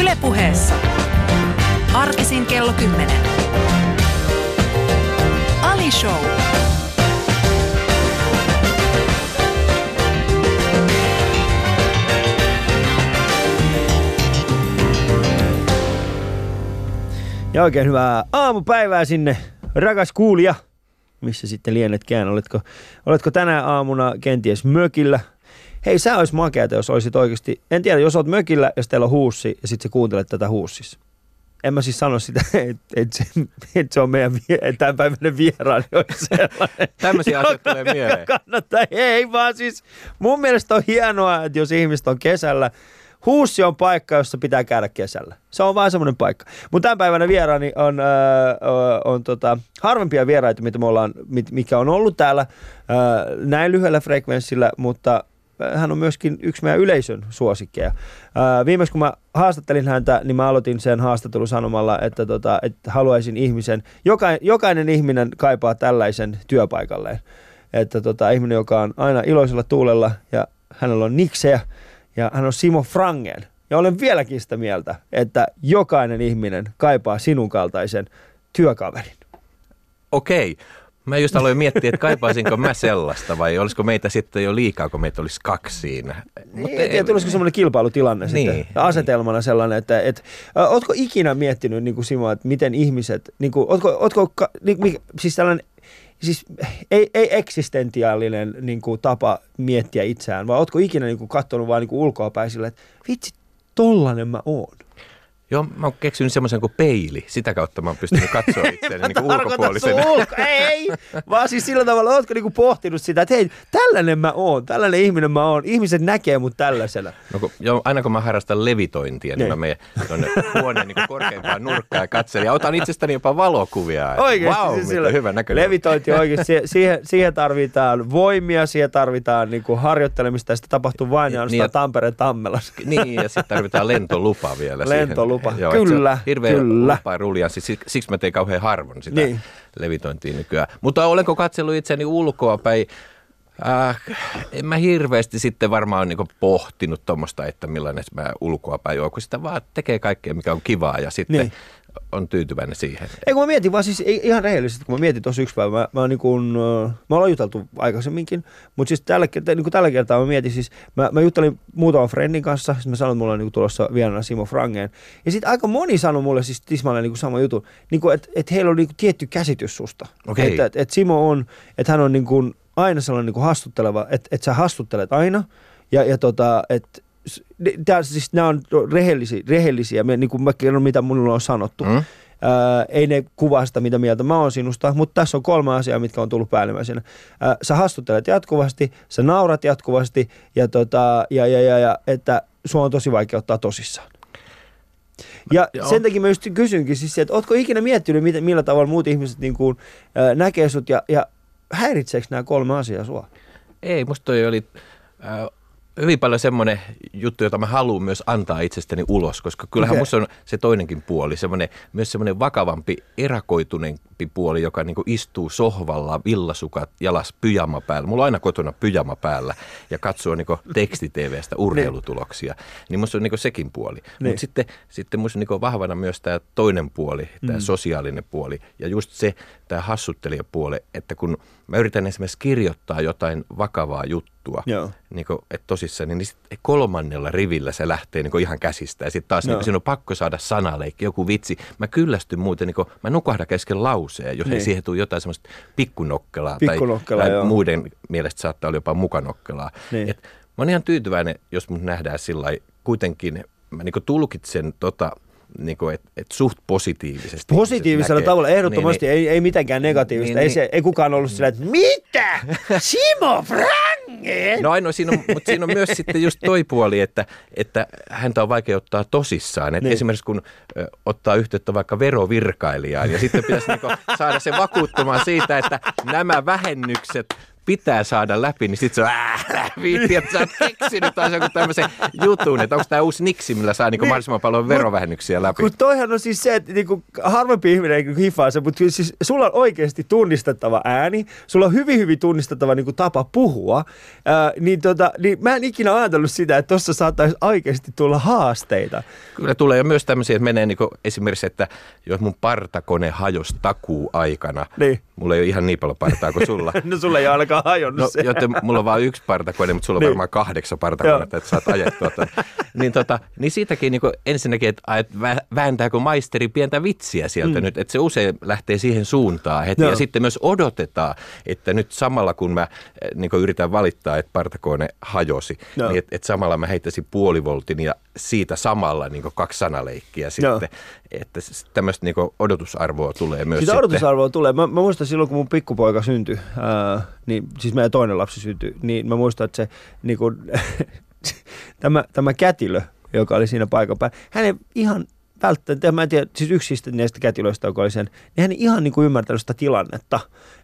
Ylepuheessa arkisin kello 10. Ali Show. Ja oikein hyvää aamupäivää sinne, rakas kuulija. Missä sitten lienetkään? Oletko, oletko tänä aamuna kenties mökillä? Hei, sä olisi makeata, jos olisit oikeasti, en tiedä, jos olet mökillä ja teillä on huussi ja sitten sä kuuntelet tätä huussissa. En mä siis sano sitä, että et se, et se on meidän vie, tämänpäiväinen vieraani olisi sellainen. Tämmöisiä asioita tulee mieleen. Kannattaa, ei vaan siis mun mielestä on hienoa, että jos ihmiset on kesällä, Huussi on paikka, jossa pitää käydä kesällä. Se on vain semmoinen paikka. Mutta tämän päivänä vieraani on, öö, on tota, harvempia vieraita, mitä me ollaan, mit, mikä on ollut täällä öö, näin lyhyellä frekvenssillä, mutta hän on myöskin yksi meidän yleisön suosikkeja. Öö, viimeksi kun mä haastattelin häntä, niin mä aloitin sen haastattelun sanomalla, että, tota, että haluaisin ihmisen, joka, jokainen ihminen kaipaa tällaisen työpaikalleen. Että tota, ihminen, joka on aina iloisella tuulella ja hänellä on niksejä ja hän on Simo Frangen. Ja olen vieläkin sitä mieltä, että jokainen ihminen kaipaa sinun kaltaisen työkaverin. Okei. Mä just aloin miettiä, että kaipaisinko mä sellaista vai olisiko meitä sitten jo liikaa, kun meitä olisi kaksi siinä. Niin, en tiedä, tulisiko semmoinen kilpailutilanne Niin, sitten. Ja asetelmana sellainen, että et, ootko ikinä miettinyt, niin kuin Simo, että miten ihmiset, niin kuin, ootko, ootko ka, niin, mi, siis tällainen, siis ei, ei eksistentiaalinen niin kuin, tapa miettiä itseään, vaan ootko ikinä niin kuin, katsonut vaan niin kuin ulkoapäin sillä, että vitsi, tollanen mä oon. Joo, mä oon keksinyt semmoisen kuin peili. Sitä kautta mä oon pystynyt katsoa itseäni niin sun ulko, ei, vaan siis sillä tavalla, ootko niinku pohtinut sitä, että hei, tällainen mä oon, tällainen ihminen mä oon, ihmiset näkee mut tällaisena. No, kun, joo, aina kun mä harrastan levitointia, niin, Niin. mä menen tuonne huoneen niin korkeimpaan nurkkaan ja katselen. Ja otan itsestäni jopa valokuvia. Oikeasti, wow, siis sillä- hyvä näköinen. Levitointi oikeasti, siihen, siihen, tarvitaan voimia, siihen tarvitaan niinku harjoittelemista, ja sitä tapahtuu vain ja Niin, Tampereen Tammelassa. Niin, ja sitten tarvitaan lentolupa vielä Lentolupa. siihen. Kyllä, että se on hirveä kyllä. lupa ja ruljanssi. Siksi, siksi mä teen kauhean harvoin sitä Niin. levitointia nykyään. Mutta olenko katsellut itseni ulkoa päin? Äh, en mä hirveästi sitten varmaan niin pohtinut tuommoista, että millainen mä ulkoa päin oon, kun sitä vaan tekee kaikkea, mikä on kivaa ja sitten Niin. On tyytyväinen siihen. Ei kun mä mietin vaan siis ei- ihan rehellisesti, kun mä mietin tuossa yksi päivä, mä, mä, niin kun, äh, mä ollaan juteltu aikaisemminkin, mutta siis tällä, kertaa- niin tällä kertaa mä mietin siis, mä, mä juttelin muutaman friendin kanssa, siis mä sanoin, että mulla on niin tulossa vieraana Simo Frangen, ja sitten aika moni sanoi mulle siis tismalleen niin sama jutun, niin että, että heillä on niin tietty käsitys susta. Okei. Että, että, että Simo on, että hän on niin kuin aina sellainen niin kuin hastutteleva, että, että sä hastuttelet aina, ja, ja tota, että Tää, siis nämä on rehellisiä, rehellisiä me, niin kuin mä kerron, mitä mulla on sanottu. Mm? Ää, ei ne kuvaa sitä, mitä mieltä mä oon sinusta, mutta tässä on kolme asiaa, mitkä on tullut päällimmäisenä. Ää, sä hastuttelet jatkuvasti, sä naurat jatkuvasti ja, tota, ja, ja, ja, ja että sua on tosi vaikea ottaa tosissaan. Ja Joo. sen takia mä just kysynkin siis, että ootko ikinä miettinyt, miten, millä tavalla muut ihmiset niin kuin, ää, näkee sut ja, ja häiritseekö nämä kolme asiaa sua? Ei, musta toi oli äh, hyvin paljon semmoinen juttu, jota mä haluan myös antaa itsestäni ulos, koska kyllähän okay. musta on se toinenkin puoli, semmoinen, myös semmoinen vakavampi, erakoituneempi puoli, joka niinku istuu sohvalla, villasukat jalas pyjama päällä. Mulla on aina kotona pyjama päällä ja katsoo niinku teksti-TVstä urheilutuloksia. Niin musta on niinku sekin puoli. Niin. Mutta sitten, sitten musta on niinku vahvana myös tämä toinen puoli, tämä mm. sosiaalinen puoli ja just se, tämä hassuttelijapuoli, että kun mä yritän esimerkiksi kirjoittaa jotain vakavaa juttua, Joo. niin kuin, että tosissaan, niin sit kolmannella rivillä se lähtee niin ihan käsistä. Ja sitten taas Joo. niin siinä on pakko saada sanaleikki, joku vitsi. Mä kyllästyn muuten, niin kuin, mä nukahdan kesken lauseen, jos Niin. ei siihen tule jotain semmoista pikkunokkelaa. Pikkunokkelaa, tai, joo. tai muiden mielestä saattaa olla jopa mukanokkelaa. Niin. Et mä oon ihan tyytyväinen, jos mut nähdään sillä kuitenkin, mä niin tulkitsen tota, niin kuin, että et suht positiivisesti. Positiivisella tavalla, näkee. ehdottomasti, Niin, ei, ei mitenkään negatiivista. Niin, ei, niin. se, ei kukaan ollut sillä, että mitä? Simo Frangen? No ainoa, siinä on, mutta siinä on myös sitten just toi puoli, että, että häntä on vaikea ottaa tosissaan. Että Niin. Esimerkiksi kun ö, ottaa yhteyttä vaikka verovirkailijaan ja sitten pitäisi niinku saada se vakuuttumaan siitä, että nämä vähennykset pitää saada läpi, niin sitten se on ää, viitti, että sä oot keksinyt taas joku tämmöisen jutun, että onko tämä uusi niksi, millä saa niinku Niin. mahdollisimman paljon verovähennyksiä läpi. Kun toihan on siis se, että niinku harvempi ihminen niinku hifaa se, mutta siis sulla on oikeasti tunnistettava ääni, sulla on hyvin hyvin tunnistettava niinku tapa puhua, ää, niin, tota, niin mä en ikinä ajatellut sitä, että tuossa saattaisi oikeasti tulla haasteita. Kyllä tulee myös tämmöisiä, että menee niinku esimerkiksi, että jos mun partakone hajosi takuu aikana, Niin. mulla ei ole ihan niin paljon partaa kuin sulla. No sulla ei ole ainakaan hajonnut No, se. joten mulla on vain yksi partakone, mutta sulla on Niin. varmaan kahdeksan partakonetta, että saat ajettua ton. niin, tota, niin siitäkin niin ensinnäkin, että, vä- vääntääkö maisteri pientä vitsiä sieltä mm. nyt, että se usein lähtee siihen suuntaan heti. Joo. Ja sitten myös odotetaan, että nyt samalla kun mä niin yritän valittaa, että partakone hajosi, Joo. niin että, että samalla mä heittäisin puolivoltin ja siitä samalla niin kaksi sanaleikkiä Joo. sitten. Että s- tämmöistä niin odotusarvoa tulee myös Sitä sitten. odotusarvoa tulee. Mä, mä muistan silloin, kun mun pikkupoika syntyi, ää, niin, siis meidän toinen lapsi syntyi, niin mä muistan, että se niin kun, tämä, tämä kätilö, joka oli siinä paikan päällä, hän ei ihan välttämättä, mä en tiedä, siis yksi näistä kätilöistä, joka oli sen, niin hän ei ihan niin kuin ymmärtänyt sitä tilannetta.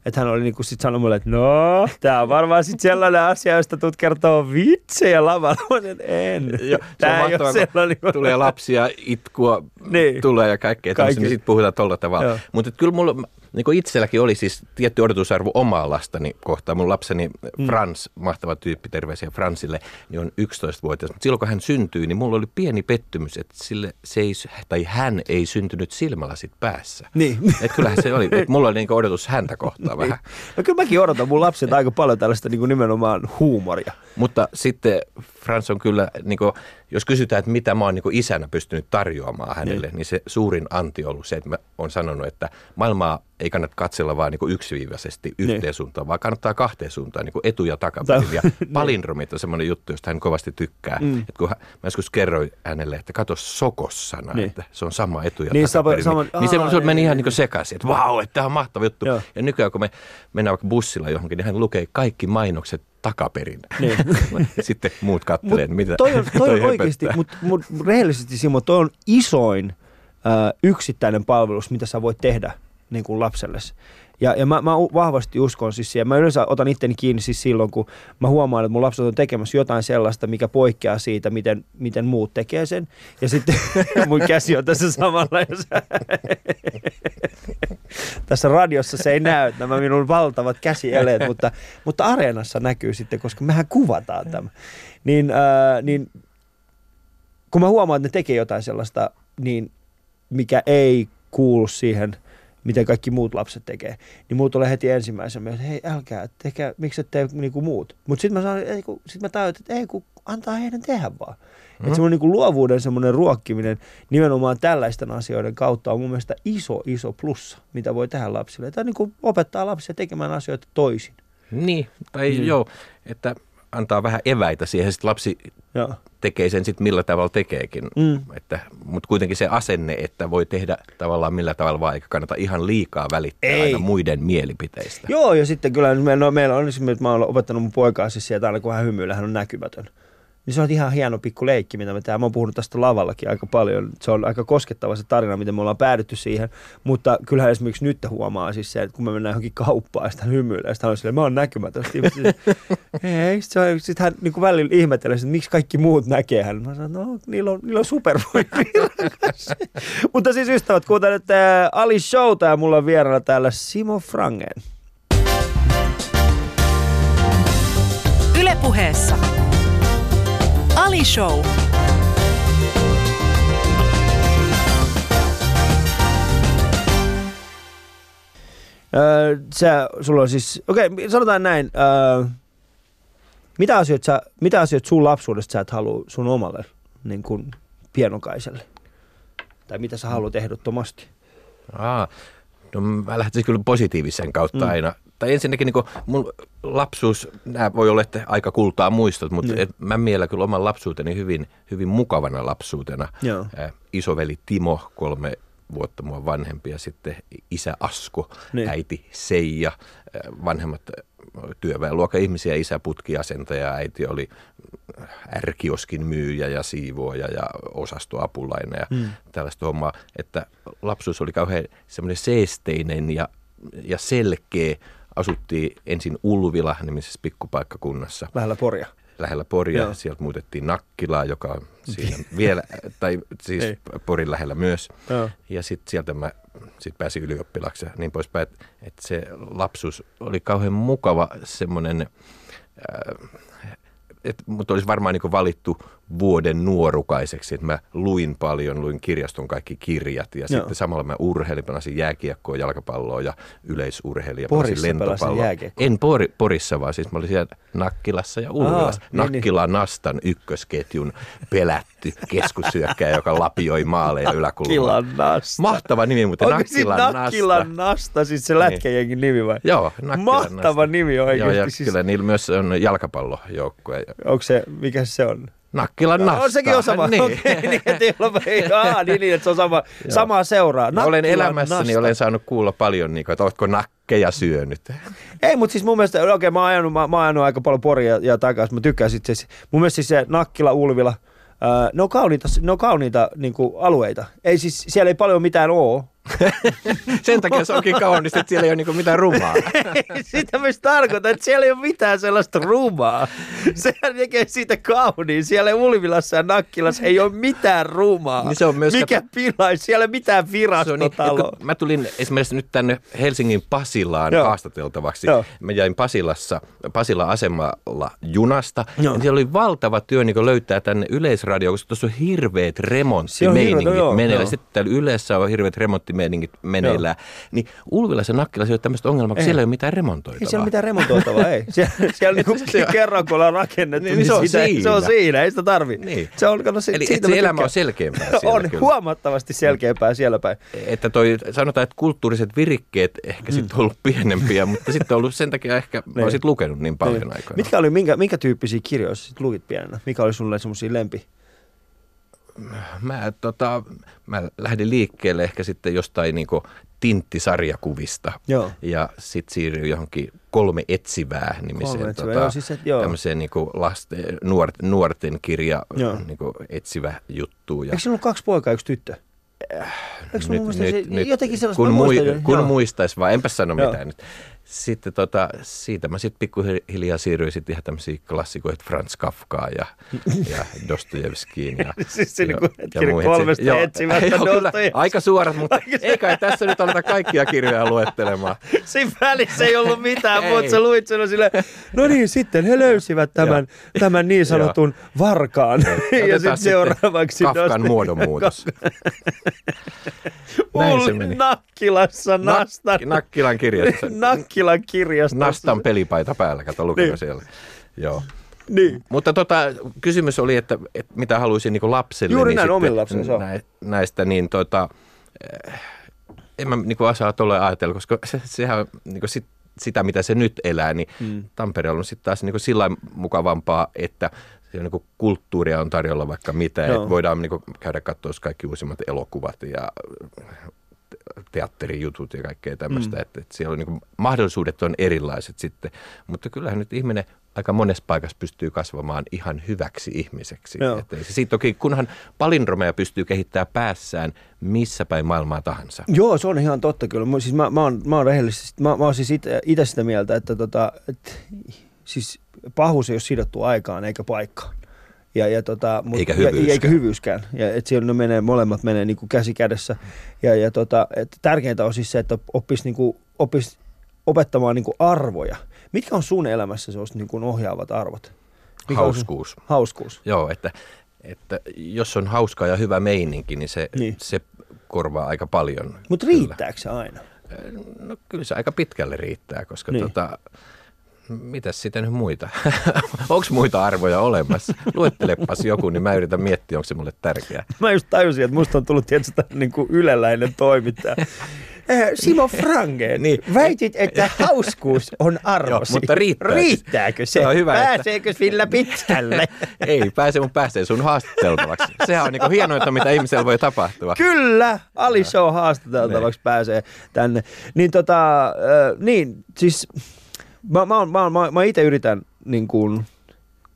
Että hän oli niin kuin sit sanonut mulle, että no, tämä on varmaan sitten sellainen asia, josta tulet kertoa vitsejä lavalla. Mä että en. Jo, on Tämä ei ole mahtavaa, kun sellainen. Niin tulee lapsia, itkua Niin. tulee ja kaikkea, Kaikki. Niin sitten puhutaan tuolla tavalla. Mutta kyllä mulla niin kuin itselläkin oli siis tietty odotusarvo omaa lastani kohtaan. Mun lapseni Mm. Frans, mahtava tyyppi, terveisiä Fransille, niin on 11-vuotias. Mutta silloin kun hän syntyi, niin mulla oli pieni pettymys, että sille se ei, tai hän ei syntynyt silmälasit päässä. Niin. Et kyllähän se oli, että mulla oli niin odotus häntä kohtaan vähän. No kyllä mäkin odotan mun lapset aika paljon tällaista niin kuin nimenomaan huumoria. Mutta sitten Frans on kyllä, niin kuin, jos kysytään, että mitä mä oon niin isänä pystynyt tarjoamaan hänelle, niin. niin se suurin anti on ollut se, että mä oon sanonut, että maailmaa ei kannata katsella vaan niin kuin yksiviivaisesti yhteen Niin. suuntaan, vaan kannattaa kahteen suuntaan, niin etu- ja takapäin. Ja palindromit on semmoinen juttu, josta hän kovasti tykkää. Mm. Että kun hän, mä joskus kerroin hänelle, että kato sokossana, Niin. niin. että se on sama etu- ja Niin, takaperin. sama- niin, sama- niin se, se meni niin, ihan niin. niin sekaisin, että vau, että tämä on mahtava juttu. Joo. Ja nykyään kun me mennään vaikka bussilla johonkin, niin hän lukee kaikki mainokset takaperin. Niin. Sitten muut kattelee, että mitä toi on, toi höpöttää. oikeasti, mutta mut, rehellisesti Simo, toi on isoin ää, yksittäinen palvelus, mitä sä voit tehdä niin kuin lapsellesi. Ja, ja mä, mä vahvasti uskon siis siihen. Mä yleensä otan itteni kiinni siis silloin, kun mä huomaan, että mun lapset on tekemässä jotain sellaista, mikä poikkeaa siitä, miten, miten muut tekee sen. Ja sitten mun käsi on tässä samalla. Tässä radiossa se ei näy, nämä minun valtavat käsieleet, mutta, mutta areenassa näkyy sitten, koska mehän kuvataan tämä. Niin, ää, niin kun mä huomaan, että ne tekee jotain sellaista, niin mikä ei kuulu siihen, miten kaikki muut lapset tekee, niin muut tulee heti ensimmäisenä, että hei älkää, tekää, miksi et tee niin kuin muut. Mutta sitten mä, sanon, ei, kun, sit mä tajun, että ei kun antaa heidän tehdä vaan. Mm. Että semmoinen niin luovuuden semmoinen ruokkiminen nimenomaan tällaisten asioiden kautta on mun mielestä iso, iso plussa, mitä voi tehdä lapsille. Tai niin kuin opettaa lapsia tekemään asioita toisin. Niin, tai niin. joo, että antaa vähän eväitä siihen, sitten lapsi Joo. tekee sen sitten millä tavalla tekeekin. Mm. Että, mutta kuitenkin se asenne, että voi tehdä tavallaan millä tavalla vaan, eikä kannata ihan liikaa välittää Ei. aina muiden mielipiteistä. Joo, ja sitten kyllä no, meillä on esimerkiksi, että mä oon opettanut mun poikaa siis sieltä aina kun hän hymyilee, hän on näkymätön. Niin se on ihan hieno pikku leikki, mitä me tehdään. Mä oon puhunut tästä lavallakin aika paljon. Se on aika koskettava se tarina, miten me ollaan päädytty siihen. Mutta kyllähän esimerkiksi nyt huomaa siis se, että kun me mennään johonkin kauppaan ja hän hymyilee, ja hän on silleen, mä oon näkymätön. Sitten Ei, sit se sit hän niin kuin välillä ihmettelee, että miksi kaikki muut näkee hän. Mä sanon, no niillä on, niillä on supervoimia. rakas." Mutta siis ystävät, kuuntelette Ali Showta ja mulla on vieraana täällä Simo Frangen. Ylepuheessa Ali Show. Öö, sä, sulla on siis, okei, okay, sanotaan näin. Öö, mitä, asioita sä, mitä asioita sun lapsuudesta sä et halua sun omalle niin kuin pienokaiselle? Tai mitä sä haluat ehdottomasti? Aa, no mä lähtisin kyllä positiivisen kautta Mm. mm. aina. Tai ensinnäkin niin mun lapsuus, nämä voi olla että aika kultaa muistot, mutta Niin. et mä miellä kyllä oman lapsuuteni hyvin, hyvin mukavana lapsuutena. Joo. Ä, isoveli Timo, kolme vuotta mua vanhempi ja sitten isä Asko, Niin. äiti Seija, ä, vanhemmat työväenluokan ihmisiä, isä putkiasentaja, äiti oli ärkioskin myyjä ja siivooja ja osastoapulainen ja mm. tällaista hommaa, että lapsuus oli kauhean semmoinen seesteinen ja, ja selkeä asuttiin ensin Ulvila nimisessä pikkupaikkakunnassa Lähellä Poria. lähellä Poria. Joo. Sieltä muutettiin Nakkilaan, joka on siinä vielä, tai siis Ei. Porin lähellä myös. Joo. Ja sitten sieltä mä sit pääsin ylioppilaksi ja niin poispäin. Että et se lapsuus oli kauhean mukava semmoinen, että mut olisi varmaan niin valittu vuoden nuorukaiseksi, että mä luin paljon, luin kirjaston kaikki kirjat ja Joo. sitten samalla mä urheilin, pelasin jääkiekkoa, jalkapalloa ja yleisurheilin ja Porissa pelasin lentopalloa. En Pori, Porissa, vaan siis mä olin siellä Nakkilassa ja Ulvilassa. Aa, niin, niin. Nakkila Nastan ykkösketjun pelätty keskushyökkäjä, joka lapioi maaleja yläkulmalla. Nakkilan Nasta. Mahtava nimi, mutta Onko Nakkilan, Nakkilan Nasta. Nasta, siis se lätkäjengin nimi vai? Joo, Nakkilan Mahtava Nasta. nimi oikeasti. Joo, ja siis, kyllä niillä myös on jalkapallojoukkue. onko se, mikä se on? Nakkilan Nasta. On sekin on sama. Niin. Okei, niin, ole, ei, aa, niin, niin, että se on sama, samaa seuraa. Ja olen Nakkilan elämässäni Nasta. olen saanut kuulla paljon, niin kuin, että oletko nakkeja syönyt. Ei, mutta siis mun mielestä, okei, okay, mä oon ajanut, mä, mä oon ajanut aika paljon Poria ja, ja takaisin. Mä tykkään sit siis, mun mielestä siis se Nakkila, Ulvila, ne on kauniita, ne on kauniita niin kuin, alueita. Ei siis, siellä ei paljon mitään oo. Sen takia se onkin kaunista, että siellä ei ole niin mitään rumaa. Sitä myös tarkoitan, että siellä ei ole mitään sellaista rumaa. Sehän tekee siitä kauniin. Siellä Ulvilassa ja Nakkilassa ei ole mitään rumaa. Niin se on myös- Mikä pilaisi? Siellä ei ole mitään niin, virastotaloa. kun mä tulin esimerkiksi nyt tänne Helsingin Pasilaan Joo. haastateltavaksi. Joo. Mä jäin Pasilassa, Pasila asemalla junasta. Joo. Ja siellä oli valtava työ niin löytää tänne yleisradio, koska tuossa on hirveät remonttimeiningit meneillään. Sitten täällä Ylessä on hirveät remonttimeiningit meneillään. Niin Ulvilassa ja Nakkilassa ei ole tämmöistä ongelmaa, kun Ei. siellä ei ole mitään remontoitavaa. Ei siellä ole mitään remontoitavaa, ei. Siellä, siellä niinku Se on- kerran kun ollaan rakennettu, Niin, niin, niin se on sitä, se on siinä. siinä, ei sitä tarvi. Niin. Se on, kato, se, Eli siitä se mä elämä on selkeämpää siellä On kyllä. huomattavasti selkeämpää siellä päin. että toi, sanotaan, että kulttuuriset virikkeet ehkä sitten ollut pienempiä, mutta sitten on ollut sen takia ehkä, mä Niin. oon sit lukenut niin paljon Niin. aikaa. Mitkä oli, minkä, minkä tyyppisiä kirjoja sit lukit pienenä? Mikä oli sulle semmoisia lempi? Mä, tota, mä lähdin liikkeelle ehkä sitten jostain niinku tinttisarjakuvista Joo. ja sitten siirryin johonkin kolme etsivää nimiseen Kolme etsivää, tota, joo, siis et- joo. tämmöiseen niinku lasten, nuorten, nuorten kirja Joo. niinku etsivä juttu. Ja Eikö sinulla kaksi poikaa yksi tyttö? Eikö sun mielestä se, jotenkin sellaista, kun, mui, kun joo. muistais vaan, enpä sano Joo. mitään nyt. Sitten tota, siitä mä sitten pikkuhiljaa siirryin sitten ihan tämmöisiä klassikoita, että Franz Kafkaa ja, ja Dostojevskiin. Ja, Siis se ja- ja hetkinen, kolmesta Joo, etsivästä joo, kyllä. Aika suorat, mutta ei kai tässä nyt aleta kaikkia kirjoja luettelemaan. Siinä välissä ei ollut mitään, mutta sä luit sen sille, no niin, sitten he löysivät tämän, tämän niin sanotun varkaan. ja Otetaan sitten seuraavaksi Kafkan muodonmuutos. Näin se meni. Nakkilassa Nastan, Nak- Nakkilan kirjassa. Nakkilan kirjastossa. Nastan pelipaita päällä, kato lukenut Niin. siellä. Joo. Niin. Mutta tota, kysymys oli, että, että mitä haluaisin niin lapselle. Juuri niin näin, sitten omille lapsille, nä- Näistä, niin tota, eh, en mä niin osaa tuolle ajatella, koska se, sehän niin sit, sitä, mitä se nyt elää, niin mm. Tampereella on sitten taas niin sillä mukavampaa, että siellä niin kulttuuria on tarjolla vaikka mitä. Joo. Et voidaan niin käydä katsoa kaikki uusimmat elokuvat ja teatterijutut ja kaikkea tämmöistä, mm. että, että siellä on niin mahdollisuudet on erilaiset sitten, mutta kyllähän nyt ihminen aika monessa paikassa pystyy kasvamaan ihan hyväksi ihmiseksi. Joo. Että se siitä toki, kunhan palindromeja pystyy kehittämään päässään missä päin maailmaa tahansa. Joo, se on ihan totta kyllä. Mä, siis mä, mä, oon, mä oon rehellisesti, mä, mä oon siis itse sitä mieltä, että tota, et, siis pahuus ei ole sidottu aikaan eikä paikkaan. Ja, ja tota, mut, Eikä ja, hyvyyskään. eikä hyvyyskään. Ja, et siellä ne menee, molemmat menee niin kuin käsi kädessä. Ja, ja tota, et tärkeintä on siis se, että oppisi niin kuin, oppis opettamaan niin kuin arvoja. Mitkä on sun elämässä sellaiset niin kuin ohjaavat arvot? Mikä on sun- Hauskuus. Hauskuus. Joo, että, että jos on hauskaa ja hyvä meininki, niin se, Niin. se korvaa aika paljon. Mutta riittääkö se aina? No kyllä se aika pitkälle riittää, koska niin. tota, mitäs sitten nyt muita? onko muita arvoja olemassa? Luettelepas joku, niin mä yritän miettiä, onko se mulle tärkeää. Mä just tajusin, että musta on tullut tietysti niin kuin yleläinen toimittaja. Eh, Simo Frange, niin. Niin. väitit, että hauskuus on arvosi. Joo, mutta riittääkö? Riittääkö se? Se on hyvä, että- Pääseekö sillä pitkälle? Ei pääse, mun pääsee sun haastateltavaksi. Sehän on niinku hienointa, mitä ihmisellä voi tapahtua. Kyllä, Ali Show haastateltavaksi pääsee tänne. Niin tota, äh, niin siis mä, mä, mä, mä, mä itse yritän niin kuin,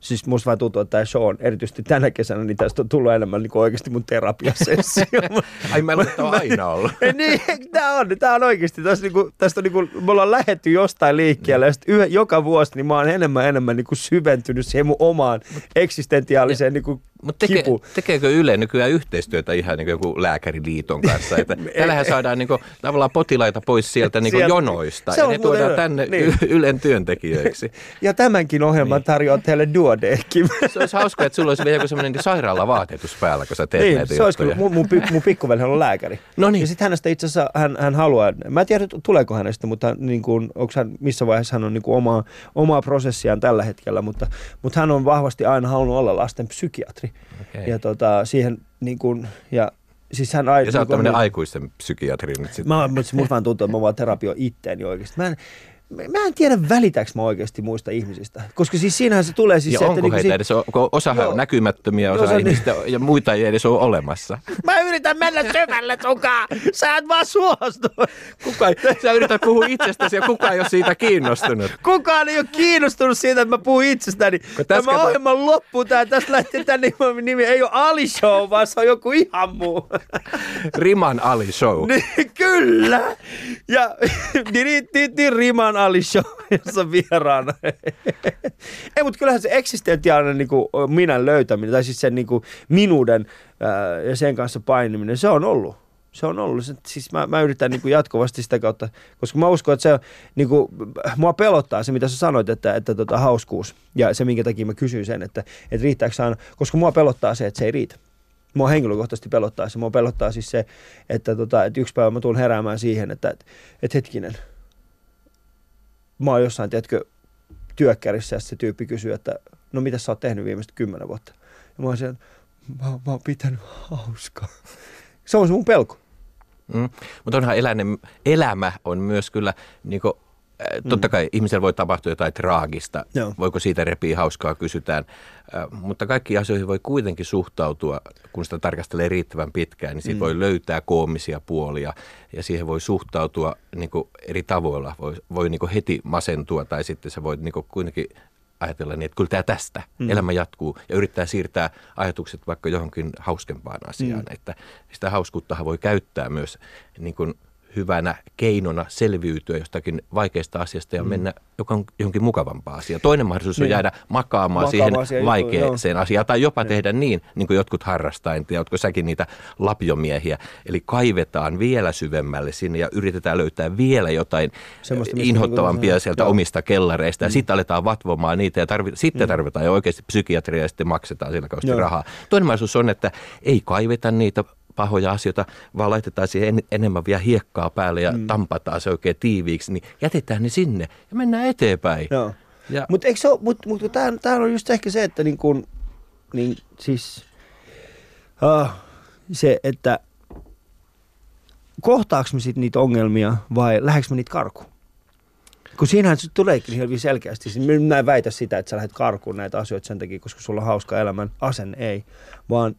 siis musta vaan tuntuu, että tämä show on erityisesti tänä kesänä, niin tästä on tullut enemmän niin oikeasti mun terapiasessio. Ai että on aina ollut. niin, tämä on, tää on oikeasti, tästä, niinku, tästä on niinku, me ollaan lähetty jostain liikkeelle, ja yhä, joka vuosi niin mä oon enemmän enemmän niinku syventynyt siihen mun omaan eksistentiaaliseen niinku, Mutta teke, kipu. tekeekö Yle nykyään yhteistyötä ihan niin kuin joku lääkäriliiton kanssa? Että tällähän saadaan niin kuin, tavallaan potilaita pois sieltä niin kuin Sieltä. jonoista Se ja ne tuodaan hyvä. tänne Niin. Ylen työntekijöiksi. Ja tämänkin ohjelman Niin. tarjoaa teille duodeckim. Se olisi hauska, että sulla olisi vielä joku sellainen sairaalavaatetus päällä, kun sä teet Niin, näitä se olisi juttuja. mun, mun, mun on lääkäri. No niin. Ja sitten hänestä itse asiassa hän, hän haluaa, mä en tiedä tuleeko hänestä, mutta niin kuin, onko hän, missä vaiheessa hän on niin kuin omaa, omaa prosessiaan tällä hetkellä, mutta, mutta hän on vahvasti aina halunnut olla lasten psykiatri. Okei. Ja tota, siihen niin kuin, ja siis hän aina... Ja sä oot tämmöinen aikuisten psykiatri nyt sitten. Mä, mutta musta vaan tuntuu, että mä vaan terapioi itteeni oikeasti. Mä en, mä en tiedä välitäks mä oikeasti muista ihmisistä. Koska siis siinähän se tulee siis Ja se, että onko niinku heitä si- edes, kun osahan Joo. on näkymättömiä, Joo, osa on ihmistä ja muita ei edes ole olemassa. Mä yritän mennä syvälle sunkaan. Sä et vaan suostu. Kuka, sä yrität puhua itsestäsi ja kukaan ei ole siitä kiinnostunut. Kukaan ei ole kiinnostunut siitä, että mä puhun itsestäni. Tämä kato- ohjelman loppu, tää, tästä lähtee tän nimi, nimi ei ole Ali Show, vaan se on joku ihan muu. Riman Ali Show. niin, kyllä. Ja niin, niin, niin Riman Ali Show, jossa on vieraana. ei, mutta kyllähän se eksistentiaalinen niin minän löytäminen, tai siis sen niin kuin, minuuden ja sen kanssa painiminen, se on ollut. Se on ollut. Siis mä, mä yritän niin kuin jatkuvasti sitä kautta, koska mä uskon, että se niin kuin, mua pelottaa se, mitä sä sanoit, että, että tota, hauskuus. Ja se, minkä takia mä kysyin sen, että, että riittääkö aina, koska mua pelottaa se, että se ei riitä. Mua henkilökohtaisesti pelottaa se. Mua pelottaa siis se, että, tota, että yksi päivä mä tulen heräämään siihen, että, että, että hetkinen, mä oon jossain, tiedätkö, työkkärissä ja se tyyppi kysyy, että no mitä sä oot tehnyt viimeiset kymmenen vuotta? Ja mä oon siellä, mä, mä oon pitänyt hauskaa. Se on se mun pelko. Mm. Mutta onhan eläinen, elämä on myös kyllä, niin totta kai ihmisellä voi tapahtua jotain traagista, Joo. voiko siitä repiä hauskaa, kysytään. Mutta kaikki asioihin voi kuitenkin suhtautua, kun sitä tarkastelee riittävän pitkään, niin siitä mm. voi löytää koomisia puolia ja siihen voi suhtautua niin kuin eri tavoilla. Voi, voi niin kuin heti masentua tai sitten sä voit niin kuin kuitenkin ajatella niin, että kyllä tämä tästä, mm. elämä jatkuu ja yrittää siirtää ajatukset vaikka johonkin hauskempaan asiaan. Mm. Että sitä hauskuuttahan voi käyttää myös niin kuin hyvänä keinona selviytyä jostakin vaikeasta asiasta ja mm. mennä johonkin mukavampaan asiaan. Toinen mahdollisuus on Niin. jäädä makaamaan Makaamaan siihen siihen vaikeaseen asiaan tai jopa tehdä niin, niin kuin jotkut harrastaa, en tiedä, oletko säkin niitä lapjomiehiä, eli kaivetaan vielä syvemmälle sinne ja yritetään löytää vielä jotain Semmoista, mistä inhottavampia niinku- sieltä Joo. omista kellareista ja sitten aletaan vatvomaan niitä ja tarvi, sitten tarvitaan jo oikeasti psykiatria ja sitten maksetaan sillä Joo. rahaa. Toinen mahdollisuus on, että ei kaiveta niitä pahoja asioita, vaan laitetaan siihen en, enemmän vielä hiekkaa päälle ja mm. tampataan se oikein tiiviiksi, niin jätetään ne sinne ja mennään eteenpäin. Joo. Ja- Mutta eikö se ole, mut, mut, tää, tää on just ehkä se, että niin kun, niin siis uh, se, että kohtaaks me sit niitä ongelmia vai lähdekö me niitä karkuun? Kun siinähän se tuleekin hyvin selkeästi. Siis Mä en väitä sitä, että sä lähdet karkuun näitä asioita sen takia, koska sulla on hauska elämän asenne, ei. Vaan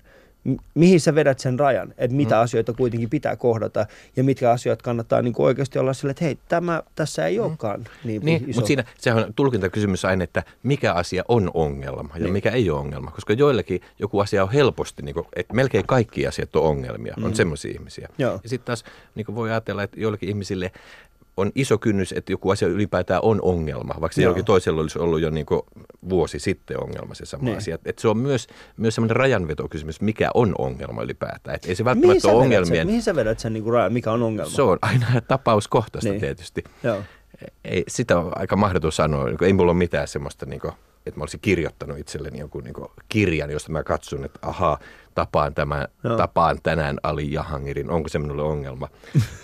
mihin sä vedät sen rajan, että mitä mm. asioita kuitenkin pitää kohdata ja mitkä asiat kannattaa niin oikeasti olla sille, että hei, tämä tässä ei olekaan niin, Niin, iso. mutta siinä sehän on tulkintakysymys aina, että mikä asia on ongelma ja Niin. mikä ei ole ongelma. Koska joillekin joku asia on helposti, niin kuin, että melkein kaikki asiat on ongelmia, on semmoisia ihmisiä. Mm. Joo. Ja sitten taas niin voi ajatella, että joillekin ihmisille on iso kynnys, että joku asia ylipäätään on ongelma, vaikka se jollakin toisella olisi ollut jo niin kuin vuosi sitten ongelma se sama Niin. asia. Että et se on myös, myös semmoinen rajanvetokysymys, mikä on ongelma ylipäätään. Että ei se mihin välttämättä sä, ole ongelmien, sen, mihin sä vedät sen niin rajan, mikä on ongelma? se on aina tapauskohtaista Niin. tietysti Joo. ei, sitä on aika mahdoton sanoa. Niin kuin Ei mulla ole mitään semmoista, niin kuin, että mä olisin kirjoittanut itselleni jonkun niin kirjan, josta mä katson, että ahaa, tapaan, tämän, Joo. tapaan tänään Ali Jahangirin. Onko se minulle ongelma?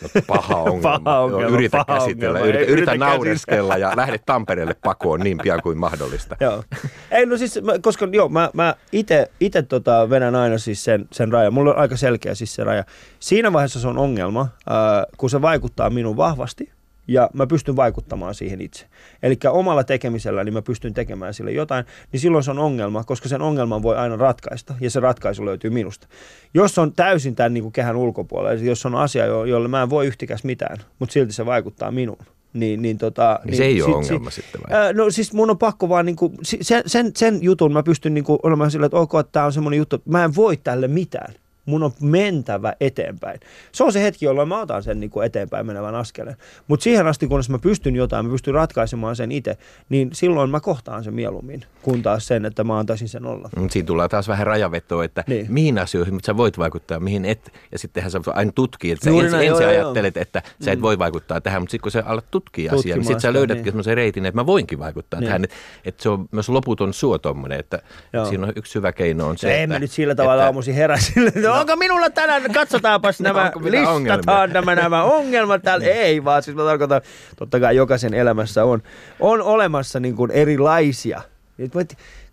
No, paha ongelma. Paha ongelma, Joo, yritä paha käsitellä, ongelma. yritä, yritä naureskella ja lähde Tampereelle pakoon niin pian kuin mahdollista. Joo. Ei, no siis, mä, koska joo, mä, mä ite, ite tota vedän aina siis sen, sen rajan. Mulla on aika selkeä siis se raja. Siinä vaiheessa se on ongelma, ää, kun se vaikuttaa minun vahvasti ja mä pystyn vaikuttamaan siihen itse. Eli omalla tekemisellä niin mä pystyn tekemään sille jotain, niin silloin se on ongelma, koska sen ongelman voi aina ratkaista ja se ratkaisu löytyy minusta. Jos on täysin tämän niin kuin kehän ulkopuolella, eli jos on asia, jo- jolle mä en voi yhtikäs mitään, mutta silti se vaikuttaa minuun, niin, niin, tota, Niin se ei ole ongelma sitten vai? Ää, no siis mun on pakko vaan niinku, si- sen, sen, sen jutun mä pystyn niinku olemaan sillä, että ok, että tää on semmoinen juttu, että mä en voi tälle mitään. Mun on mentävä eteenpäin. Se on se hetki, jolloin mä otan sen niinku eteenpäin menevän askeleen. Mutta siihen asti, kunnes mä pystyn jotain, mä pystyn ratkaisemaan sen itse, niin silloin mä kohtaan sen mieluummin, kun taas sen, että mä antaisin sen olla. Mut Siinä tulee taas vähän rajavetoa, että Niin. niin. mihin asioihin mutta sä voit vaikuttaa, mihin et. Ja sittenhän sä aina tutkii, että sä Juuri ensin, näin, ensin joo, joo, ajattelet, että sä et voi vaikuttaa tähän, mutta sitten kun sä alat tutkia asiaa, niin sitten sä löydätkin niin. semmoisen reitin, että mä voinkin vaikuttaa Niin. tähän. Että et se on myös loputon suo tommonen, että Joo. siinä on yksi hyvä keino on se, Se että, en mä nyt sillä tavalla aamuisin että no. onko minulla tänään, katsotaanpas No, nämä, mitään listataan nämä, nämä ongelmat täällä. Ei vaan, siis mä tarkoitan, totta kai jokaisen elämässä on, on olemassa niin kuin erilaisia.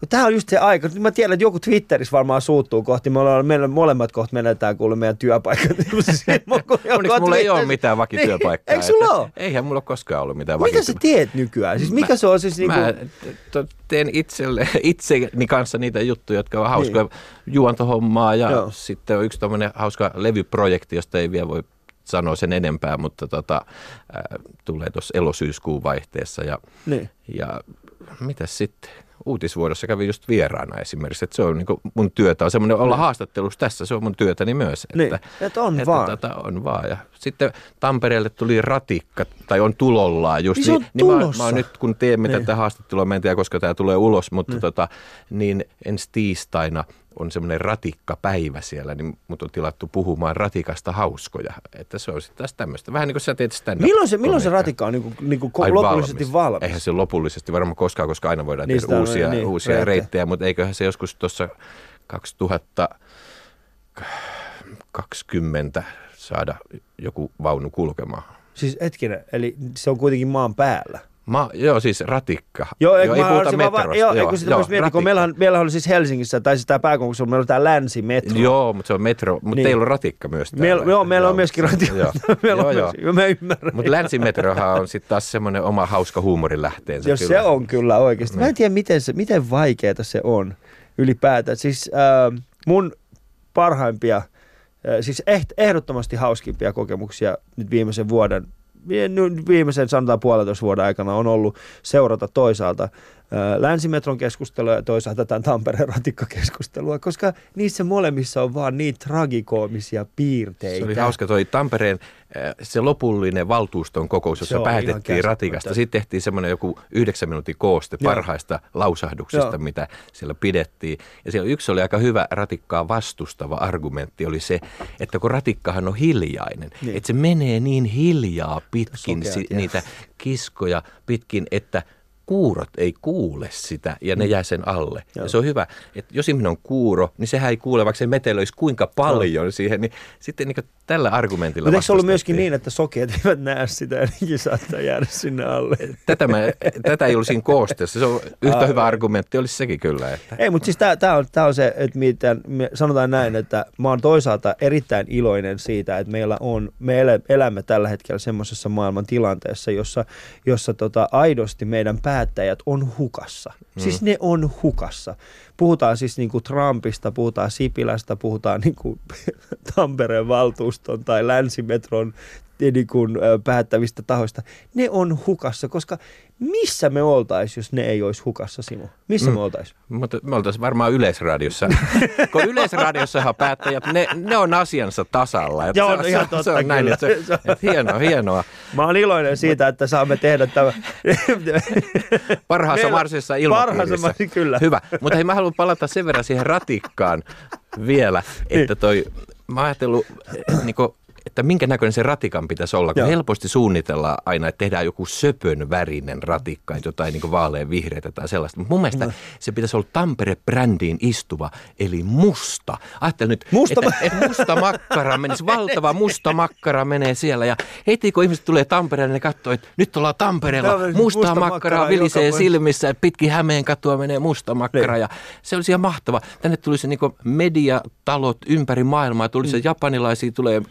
Tämä on just se aika. Nyt Mä tiedän, että joku Twitterissä varmaan suuttuu kohti. Me ollaan, meillä molemmat kohta menetään kuule meidän työpaikat. Onneksi mulla ei ole mitään vakityöpaikkaa. Niin, eikö sulla ole? Eihän mulla ole koskaan ollut mitään Mitä sä vakityöpaikkaa. teet nykyään? Siis mikä se on siis niinku... Mä teen itselle, itseni kanssa niitä juttuja, jotka on hauskoja juontohommaa ja Niin. Joo. Sitten on yksi tämmöinen hauska levyprojekti, josta ei vielä voi sanoa sen enempää, mutta tota, äh, tulee tuossa elosyyskuun vaihteessa ja, Niin. ja mitäs sitten? Uutisvuodossa kävin just vieraana esimerkiksi, että se on niinku mun työtä, on semmoinen olla haastattelussa tässä, se on mun työtäni myös. Niin, Että, että on että vaan. Tota, on vaan. Ja sitten Tampereelle tuli ratikka, tai on tulollaan just. Niin se on niin, mä, tulossa. mä oon nyt kun teemme Niin. tätä haastattelua, mä en tiedä koska tämä tulee ulos, mutta niin. Tota, niin ensi tiistaina on semmoinen ratikkapäivä siellä, niin mut on tilattu puhumaan ratikasta hauskoja. Että se on sitten taas tämmöistä. Vähän niin kuin sä teet stand Milloin se, milloin se ratikka on niinku, niinku ko- lopullisesti valmis? Eihän se lopullisesti varmaan koskaan, koska aina voidaan Niistä tehdä uusia, niin, niin, uusia reittejä. reittejä, mutta eiköhän se joskus tuossa 2020 saada joku vaunu kulkemaan. Siis hetkinen, eli se on kuitenkin maan päällä. Ma, joo, siis ratikka. Joo, eikö ei puhuta vaan- metrosta. Joo, eikö sitä myös mietin, kun meillähän, meillähän oli siis Helsingissä, tai siis tämä pääkaupunki, meillä on tämä länsimetro. Joo, mutta se on metro, mutta Niin. niin. teillä on ratikka myös täällä. Meillä, joo, meillä on myöskin ratikka. Joo, meillä joo, on joo. myös, joo, mä ymmärrän. Mutta länsimetrohan on sitten taas semmoinen oma hauska huumorilähteensä. Jos se on kyllä oikeasti. Mä en tiedä, miten, se, miten vaikeaa se on ylipäätään. Siis äh, mun parhaimpia, äh, siis eht, ehdottomasti hauskimpia kokemuksia nyt viimeisen vuoden, viimeisen sanotaan puolentoista vuoden aikana on ollut seurata toisaalta Länsimetron keskustelua ja toisaalta tämän Tampereen ratikkakeskustelua, koska niissä molemmissa on vaan niin tragikoomisia piirteitä. Se oli hauska toi Tampereen se lopullinen valtuuston kokous, jossa päätettiin ratikasta. Sitten tehtiin semmoinen joku yhdeksän minuutin kooste Joo. parhaista lausahduksista, Joo. mitä siellä pidettiin. Ja siellä yksi oli aika hyvä ratikkaa vastustava argumentti, oli se, että kun ratikkahan on hiljainen, Niin. että se menee niin hiljaa pitkin Sokeat, si- niitä kiskoja pitkin, että kuurot ei kuule sitä ja ne jää sen alle. Joo. Ja se on hyvä, että jos ihminen on kuuro, niin sehän ei kuule, vaikka se metelöisi kuinka paljon siihen, niin sitten niin tällä argumentilla Mutta eikö se ollut myöskin niin, että sokeat eivät näe sitä ja nekin saattaa jäädä sinne alle? Tätä, mä, tätä ei ollut siinä koosteessa. Se on yhtä hyvä argumentti, olisi sekin kyllä. Että. Ei, mutta siis tämä on, tää on se, että miten, me sanotaan näin, että mä oon toisaalta erittäin iloinen siitä, että meillä on, me elä- elämme tällä hetkellä semmoisessa maailman tilanteessa, jossa, jossa tota, aidosti meidän päättäjät on hukassa. Mm. Siis ne on hukassa. Puhutaan siis niinku Trumpista, puhutaan Sipilästä, puhutaan niinku Tampereen valtuuston tai Länsimetron niin kuin, päättävistä tahoista. Ne on hukassa, koska missä me oltais, jos ne ei olisi hukassa, Simo? Missä mm. me oltais? Mutta me oltaisiin varmaan Yleisradiossa. Kun Yleisradiossahan päättäjät, ne, ne on asiansa tasalla. Että Joo, se, ihan se, totta se on näin, että se, että hienoa, hienoa. Mä oon iloinen siitä, että saamme tehdä tämä. Parhaassa parhaassa ilmapiirissä. mahdollisessa, kyllä. Hyvä. Mutta hei, mä haluan palata sen verran siihen ratikkaan vielä, Niin. että toi, mä oon ajatellut, niin kuin, että minkä näköinen se ratikan pitäisi olla, kun Joo. helposti suunnitellaan aina, että tehdään joku söpön värinen ratikka, jotain niin vaalean vihreitä tai sellaista. Mutta mun mielestä No. se pitäisi olla Tampere-brändiin istuva, eli musta. Ajattelin nyt, Musta että, että musta makkara menisi, valtava musta makkara menee siellä ja heti kun ihmiset tulee Tampereen, ne katsoo, että nyt ollaan Tampereella, mustaa musta makkaraa makkaraa vilisee silmissä, että pitkin Hämeen katua menee musta makkara Niin. ja se olisi ihan mahtava. Tänne tulisi niin mediatalot ympäri maailmaa, tulisi mm. japanilaisia, tulee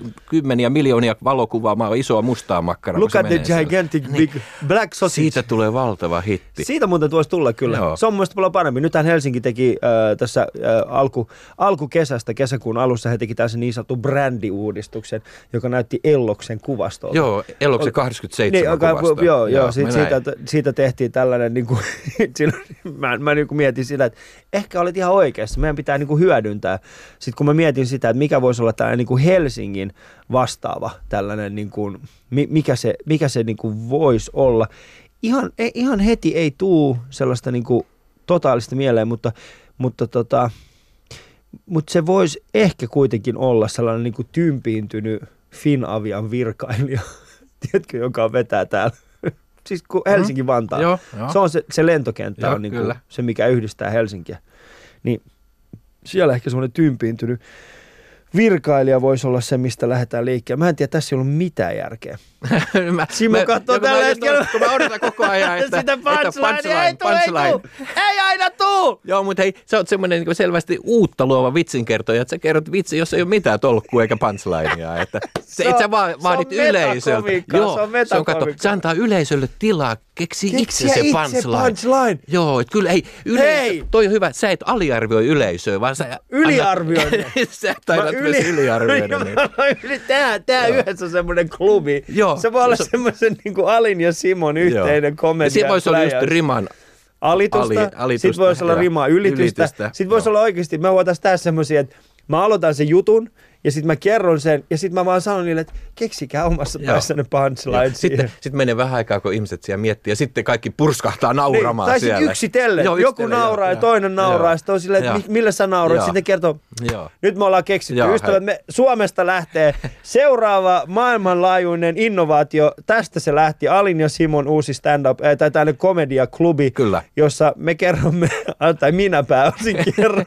kymmeniä miljoonia valokuvaamaa isoa mustaa makkaraa. Look at the menee siellä. gigantic Niin. big black sausage. Siitä tulee valtava hitti. Siitä muuten voisi tulla kyllä. Joo. Se on mun paljon parempi. Nythän Helsinki teki äh, tässä äh, alku, alkukesästä, kesäkuun alussa, he teki tällaisen niin sanotun brändiuudistuksen, joka näytti Elloksen kuvastolta. Joo, Elloksen Ol- 87 Niin, joka- kuvasta. joo, joo, sit, mä siitä, näin. siitä, tehtiin tällainen, niin kuin, silloin, mä, mä niin kuin mietin sitä, että ehkä olet ihan oikeassa, meidän pitää niin kuin hyödyntää. Sitten kun mä mietin sitä, että mikä voisi olla tällainen niin kuin Helsingin vastaava tällainen, niin kuin, mi- mikä se, mikä se niin kuin voisi olla. Ihan, ei, ihan heti ei tuu sellaista niin kuin totaalista mieleen, mutta, mutta tota, mutta se voisi ehkä kuitenkin olla sellainen niin kuin tympiintynyt Finavian virkailija, tiedätkö, joka vetää täällä. siis kun Helsinki-Vantaa. Joo, joo. Se on se, se lentokenttä Joo, on niin kuin se, mikä yhdistää Helsinkiä. Niin siellä ehkä semmoinen tympiintynyt virkailija voisi olla se, mistä lähdetään liikkeelle. Mä en tiedä, tässä ei ollut mitään järkeä. mä, Simo katsoo mä tällä just- hetkellä. Kun mä odotan koko ajan, että, Sitä että punchline, ei tuu, ei tuu, ei aina tuu! Joo, mutta hei, sä oot semmoinen niin selvästi uutta luova vitsinkertoja, että sä kerrot vitsi, jos ei ole mitään tolkkua eikä punchlinea. Että se, Se et on- sä vaan vaadit yleisöltä. metakomiikkaa, se on se on katso, se antaa yleisölle tilaa, keksi itse se itse punchline. punchline. Joo, et kyllä, hei, yleisö, Hei! toi on hyvä, sä et aliarvioi yleisöä, vaan sä... Yliarvioin ne. sä yli, tää, tää Joo. yhdessä on semmoinen klubi. Joo. Se voi olla Se- semmoisen niin kuin Alin ja Simon yhteinen Ja komedia. siinä voisi olla just riman alitusta, Ali- alitusta, sitten voisi olla rimaa ylitystä, Ylitystä, sitten voisi olla oikeasti, me voitaisiin tehdä semmoisia, että mä aloitan sen jutun, ja sitten mä kerron sen, ja sitten mä vaan sanon niille, että keksikää omassa päässänne punchline. Sitten, sitten menee vähän aikaa, kun ihmiset siellä miettii, ja sitten kaikki purskahtaa Niin, nauramaan tai sitten siellä. yksitellen. Joo, Joku yksitellen, nauraa joo, ja toinen nauraa. Ja sitten on silleen, että millä sä nauroit. Joo. Sitten ne kertoo, Joo. nyt me ollaan keksitty. Joo, Ystävät, me Suomesta lähtee seuraava maailmanlaajuinen innovaatio. Tästä se lähti. Alin ja Simon uusi stand-up, äh, tai tämmöinen komediaklubi, Kyllä. jossa me kerromme, tai minä pääosin kerron.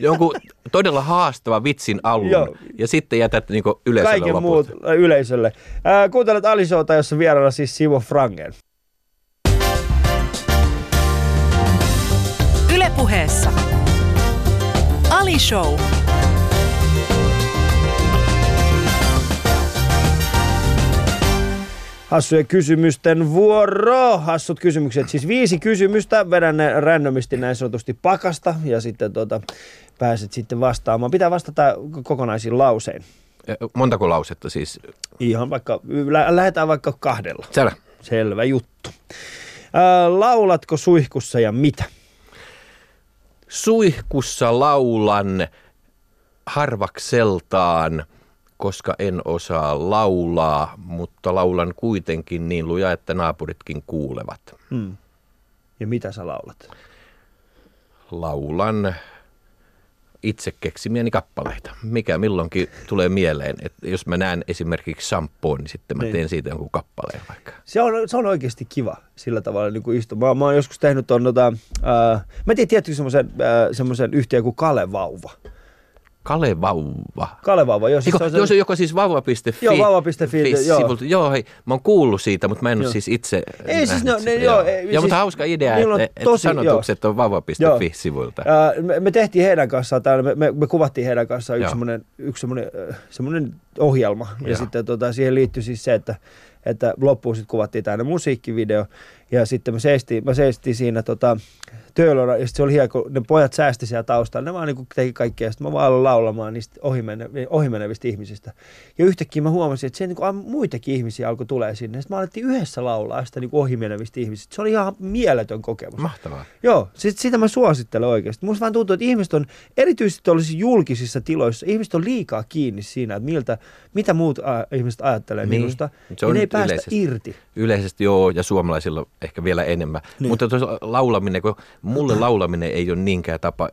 Jonkun todella haastava vitsin alun, Joo. ja sitten jätät niin yleisölle Kaiken loput. muut äh, yleisölle. Äh, kuuntelet Alisota, jossa vieraana siis Simo Frangen. Ylepuheessa Ali Show. Hassujen kysymysten vuoro. Hassut kysymykset. Siis viisi kysymystä. Vedän ne randomisti näin sanotusti pakasta ja sitten tota, pääset sitten vastaamaan. Pitää vastata kokonaisiin lausein. Eh, Montako lausetta siis? Ihan vaikka, lä- lähdetään vaikka kahdella. Selvä. Selvä juttu. Ää, laulatko suihkussa ja mitä? Suihkussa laulan harvakseltaan, koska en osaa laulaa, mutta laulan kuitenkin niin luja, että naapuritkin kuulevat. Hmm. Ja mitä sä laulat? Laulan itse keksimiäni kappaleita. Mikä milloinkin tulee mieleen, että jos mä näen esimerkiksi sampoon, niin sitten mä Niin. teen siitä jonkun kappaleen vaikka. Se on, se on oikeasti kiva sillä tavalla niin kuin istua. Mä, mä oon joskus tehnyt ton, tota, ää, mä tiedä, tiedätkö semmoisen, semmoisen yhtiön kuin. Kale Vauva. Kalevauva, jos Eikö, se on joo, se on joko siis vauva.fi. Joo, vauva.fi, fi- joo. Sivulta. Joo, hei, mä oon kuullut siitä, mutta mä en ole Joo. siis itse Ei siis nähnyt ne- joo, joo. ei, joo, siis mutta hauska idea, on että, että tosi- sanotukset on vauva.fi-sivuilta. Ää, me, me tehtiin heidän kanssaan täällä, me, me, me kuvattiin heidän kanssaan yksi Joo. semmoinen, yksi semmoinen, äh, semmoinen ohjelma. Ja Joo. sitten tota, siihen liittyi siis se, että, että loppuun sitten kuvattiin tämmöinen musiikkivideo. Ja sitten me seistiin, mä seistiin siinä tota, töölöllä, ja se oli hieno, kun ne pojat säästi siellä taustalla. Ne vaan niin teki kaikkea, ja sitten mä vaan aloin laulamaan niistä ohimene, ohimenevistä ihmisistä. Ja yhtäkkiä mä huomasin, että siellä niin muitakin ihmisiä alkoi tulee sinne. Sitten mä alettiin yhdessä laulaa sitä niin ohimenevistä ihmisistä. Se oli ihan mieletön kokemus. Mahtavaa. Joo, sit, sitä mä suosittelen oikeasti. Musta vaan tuntuu, että ihmiset on, erityisesti tuollaisissa julkisissa tiloissa, ihmiset on liikaa kiinni siinä, että miltä, mitä muut a, ihmiset ajattelee Niin, minusta. se ja on ne ei päästä yleisesti. irti. Yleisesti joo, ja suomalaisilla ehkä vielä enemmän. Niin. Mutta tuossa laulaminen, kun mulle laulaminen ei ole niinkään tapa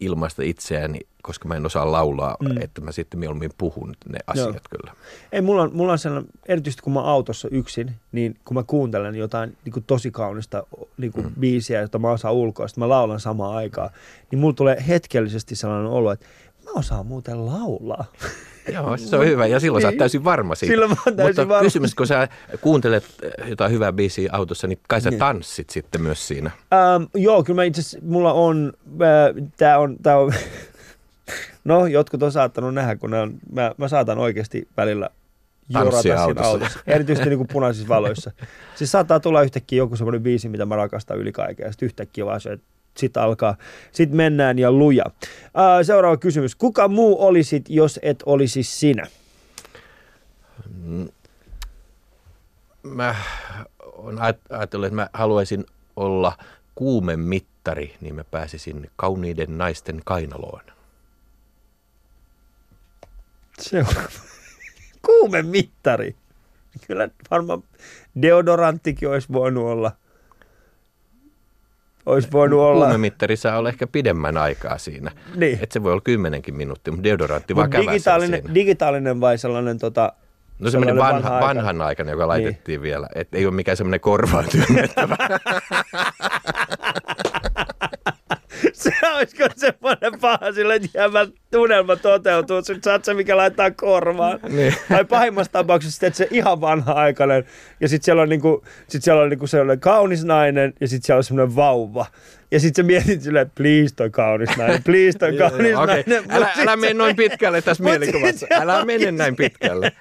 ilmaista itseäni, koska mä en osaa laulaa, Mm. että mä sitten mieluummin puhun ne asiat Joo. kyllä. Ei, mulla on, mulla on sellainen, erityisesti kun mä autossa yksin, niin kun mä kuuntelen jotain niin kuin tosi kaunista niin kuin mm. biisiä, jota mä osaan ulkoa, sitten mä laulan samaan aikaan, niin mulla tulee hetkellisesti sellainen olo, että mä osaan muuten laulaa. Joo, se on hyvä ja silloin sä oot Niin. täysin varma siitä. Silloin mä oon täysin Mutta varma. kysymys, kun sä kuuntelet jotain hyvää biisiä autossa, niin kai sä Niin. tanssit sitten myös siinä. Ähm, joo, kyllä mä itse asiassa, mulla on, äh, tää on, tää on No, jotkut on saattanut nähdä, kun on, mä, mä saatan oikeasti välillä Tanssia siinä autossa. autossa. Erityisesti niin kuin punaisissa valoissa. Siis saattaa tulla yhtäkkiä joku semmoinen biisi, mitä mä rakastan yli kaiken. Ja sitten yhtäkkiä vaan se, että sitten alkaa, sitten mennään ja luja. Ää, seuraava kysymys. Kuka muu olisit, jos et olisi sinä? Mä oon aj- ajatellut, että mä haluaisin olla kuumemittari, niin mä pääsisin kauniiden naisten kainaloon. Seuraava. Kuume mittari. Kyllä varmaan deodoranttikin olisi voinut olla. Olisi voinut olla. Kuumemittari saa olla ehkä pidemmän aikaa siinä. Niin. Et se voi olla kymmenenkin minuuttia, mutta deodorantti vaan Mut käväsee digitaalinen, siinä. digitaalinen vai sellainen tota, No semmoinen vanha, vanha aika. vanhan aikana, joka laitettiin vielä. Et ei ole mikään semmoinen korvaan työnnettävä. se olisiko semmoinen paha sille, että jäämä tunnelma toteutuu, sit saat se, mikä laittaa korvaan. Niin. Tai pahimmassa tapauksessa että se ihan vanha-aikainen, ja sitten siellä on, niinku, sit siellä on niinku sellainen kaunis nainen, ja sitten siellä on semmoinen vauva. Ja sitten sä mietit silleen, please toi kaunis nainen, please toi kaunis Okei, nainen. Mut Älä, älä mene noin pitkälle tässä mielikuvassa. Älä mene näin pitkälle.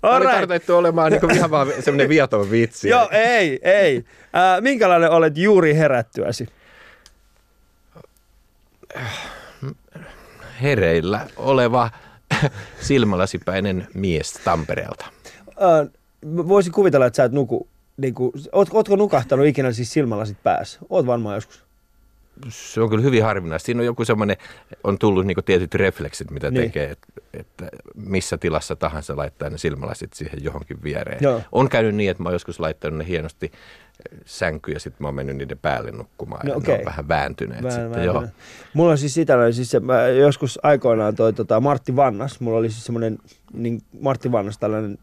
Tämä oli tarkoitettu olemaan niin ihan vaan semmoinen viaton vitsi. Joo, ei, ei. Äh, minkälainen olet juuri herättyäsi? Hereillä oleva silmälasipäinen mies Tampereelta. Äh, voisin kuvitella, että sä et nuku. Niin kuin, oot, ootko nukahtanut ikinä siis silmälasit päässä? Oot varmaan joskus. Se on kyllä hyvin harvinaista. Siinä on joku semmoinen, on tullut niin tietyt refleksit, mitä Niin. tekee, että, että missä tilassa tahansa laittaa ne silmälasit siihen johonkin viereen. Joo. On käynyt niin, että mä oon joskus laittanut ne hienosti sänkyyn ja sitten mä oon mennyt niiden päälle nukkumaan. No ja ne on vähän vääntyneet Vähän- sitten. Joo. Mulla on siis sitä, siis se, mä joskus aikoinaan toi tota, Martti Vannas, mulla oli siis semmoinen, niin Martti Vannas tällainen,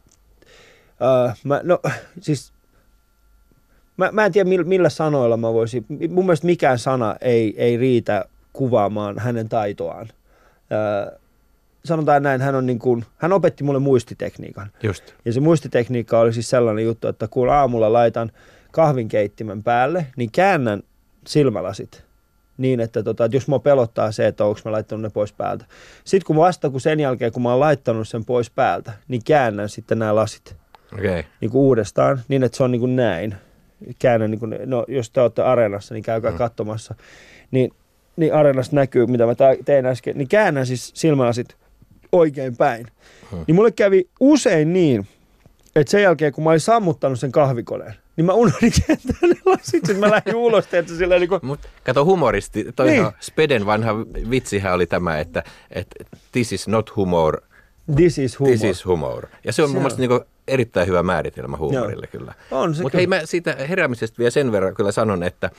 äh, mä, no siis, mä, mä en tiedä millä, sanoilla mä voisin, mun mielestä mikään sana ei, ei riitä kuvaamaan hänen taitoaan. Äh, sanotaan näin, hän, on niin kuin, hän opetti mulle muistitekniikan. Just. Ja se muistitekniikka oli siis sellainen juttu, että kun aamulla laitan kahvinkeittimen päälle, niin käännän silmälasit niin, että, tota, että jos mua pelottaa se, että onko mä laittanut ne pois päältä. Sitten kun vasta kun sen jälkeen, kun mä oon laittanut sen pois päältä, niin käännän sitten nämä lasit. Okay. niin kuin uudestaan niin, että se on niin kuin näin. Käännän, niin kuin, no jos te olette areenassa, niin käykää mm. katsomassa. Niin, niin areenassa näkyy, mitä mä tein äsken. Niin käännän siis silmälasit oikein päin. Hmm. Niin mulle kävi usein niin, että sen jälkeen kun mä olin sammuttanut sen kahvikoneen, niin mä unohdin kääntää ne lasit. Sitten mä lähdin ulos, että silleen niin kuin, Mut kato humoristi, toi Niin. niin. Speden vanha vitsihän oli tämä, että, että this is not humor, this is humor. this is humor. Ja se on Se mun mielestä on. niin erittäin hyvä määritelmä huumorille kyllä. On se Mutta hei mä siitä heräämisestä vielä sen verran kyllä sanon, että,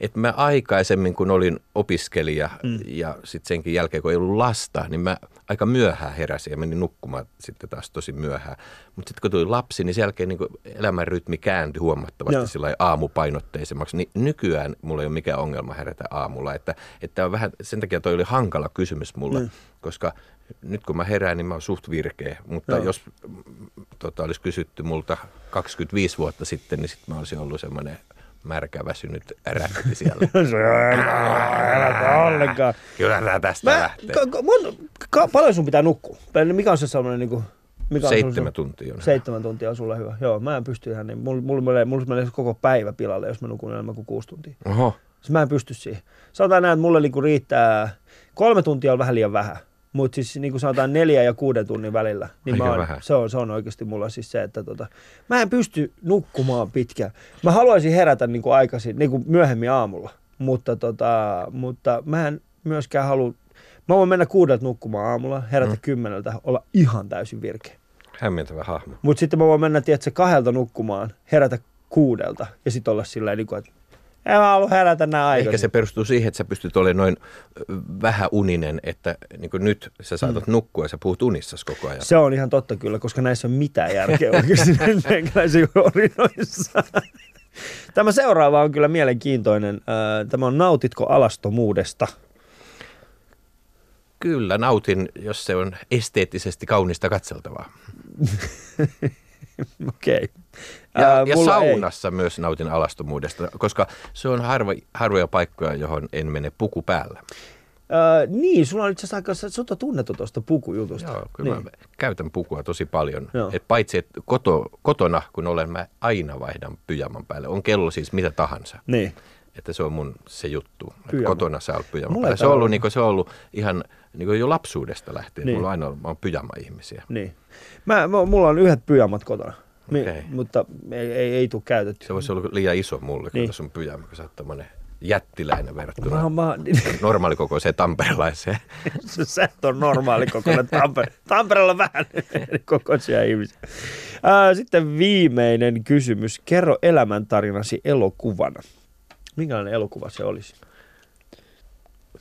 että mä aikaisemmin kun olin opiskelija mm. ja sitten senkin jälkeen kun ei ollut lasta, niin mä aika myöhään heräsin ja menin nukkumaan sitten taas tosi myöhään. Mutta sitten kun tuli lapsi, niin sen jälkeen niin elämän rytmi kääntyi huomattavasti Joo. sillä aamupainotteisemmaksi. Niin nykyään mulla ei ole mikään ongelma herätä aamulla. Että, että on vähän, sen takia toi oli hankala kysymys mulle, mm. koska nyt kun mä herään, niin mä oon suht virkeä. Mutta Joo. jos mm, tota, olisi kysytty multa 25 vuotta sitten, niin sitten mä olisin ollut semmoinen märkä väsynyt rätti siellä. Älä ollenkaan. Kyllä tää tästä Mä, lähtee. ka, ka, mun, ka, paljon sun pitää nukkua? Mikä on se sellainen, niin kuin, mikä on Seitsemän sun- tuntia on. Seitsemän tuntia on sulle hyvä. Joo, mä en pysty ihan niin. Mulla, mulla, menee, mulla menee koko päivä pilalle, jos mä nukun enemmän kuin kuusi tuntia. Oho. Siis mä en pysty siihen. Sanotaan näin, että mulle niinku riittää, kolme tuntia on vähän liian vähän. Mutta siis niin kuin sanotaan neljä ja kuuden tunnin välillä, niin Aika mä oon, se, on, se on oikeasti mulla siis se, että tota, mä en pysty nukkumaan pitkään. Mä haluaisin herätä niin kuin aikaisin, niin kuin myöhemmin aamulla, mutta, tota, mutta mä en myöskään halua, mä voin mennä kuudelta nukkumaan aamulla, herätä mm. kymmeneltä, olla ihan täysin virkeä. Hämmentävä hahmo. Mutta sitten mä voin mennä, tiedätkö, kahdelta nukkumaan, herätä kuudelta ja sitten olla silleen, niin kuin, että en mä halua herätä näin aikaisin. Ehkä se perustuu siihen, että sä pystyt olemaan noin ö, vähäuninen, että niin nyt sä saatat mm. nukkua ja sä puhut unissasi koko ajan. Se on ihan totta kyllä, koska näissä on mitään järkeä oikeasti meikäläisen orinoissa. Tämä seuraava on kyllä mielenkiintoinen. Tämä on Nautitko alastomuudesta? Kyllä, nautin, jos se on esteettisesti kaunista katseltavaa. Okei. Ja, Äh, ja ei. saunassa ei. myös nautin alastomuudesta, koska se on harva, harvoja paikkoja, johon en mene puku päällä. Öö, niin, sulla on itse asiassa aika, on tunnettu tuosta pukujutusta. Joo, kyllä niin. mä käytän pukua tosi paljon. Joo. Et paitsi, että koto, kotona, kun olen, mä aina vaihdan pyjaman päälle. On kello siis mitä tahansa. Niin. Että se on mun se juttu. Pyjama. kotona sä oot pyjaman päällä. Se on, ollut, niin se on ollut ihan niin jo lapsuudesta lähtien. Niin. Mulla on aina ollut, mä oon pyjama-ihmisiä. Niin. Mä, mulla on yhdet pyjamat kotona, niin, Okei. mutta ei, ei, ei tule käytetty. Se voisi olla liian iso mulle, Niin. niin. sun pyjama, kun sä oot tämmönen jättiläinen verrattuna Mä, mä, normaalikokoiseen tamperelaiseen. sä et ole normaali kokoinen. Tamper- Tampereella on vähän kokoisia ihmisiä. Sitten viimeinen kysymys. Kerro elämäntarinasi elokuvana. Minkälainen elokuva se olisi?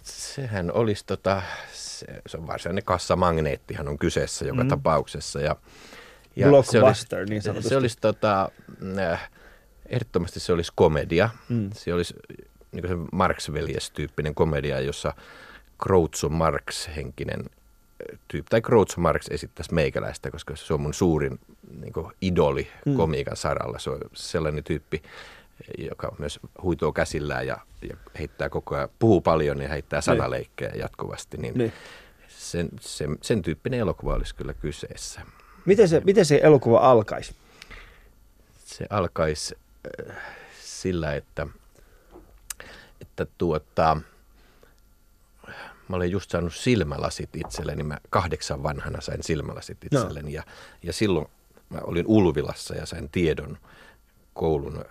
Sehän olisi tota, se, se on varsinainen kassamagneettihan on kyseessä joka mm. tapauksessa. Ja, se Blockbuster, olisi, niin sanotusti. Se olisi tota, äh, ehdottomasti se olisi komedia. Mm. Se olisi niin se Marx-veljestyyppinen komedia, jossa Groucho Marx-henkinen äh, tyyppi, tai Groucho Marx esittäisi meikäläistä, koska se on mun suurin niin idoli mm. komiikan saralla. Se on sellainen tyyppi, joka myös huitoo käsillään ja, ja heittää koko ajan, puhuu paljon ja heittää sanaleikkejä jatkuvasti, niin, Niin. Sen, sen, sen tyyppinen elokuva olisi kyllä kyseessä. Miten se, miten se elokuva alkaisi? Se alkaisi äh, sillä, että, että tuota, mä olen just saanut silmälasit itselleni. Mä kahdeksan vanhana sain silmälasit itselleni ja, ja silloin mä olin Ulvilassa ja sain tiedon koulun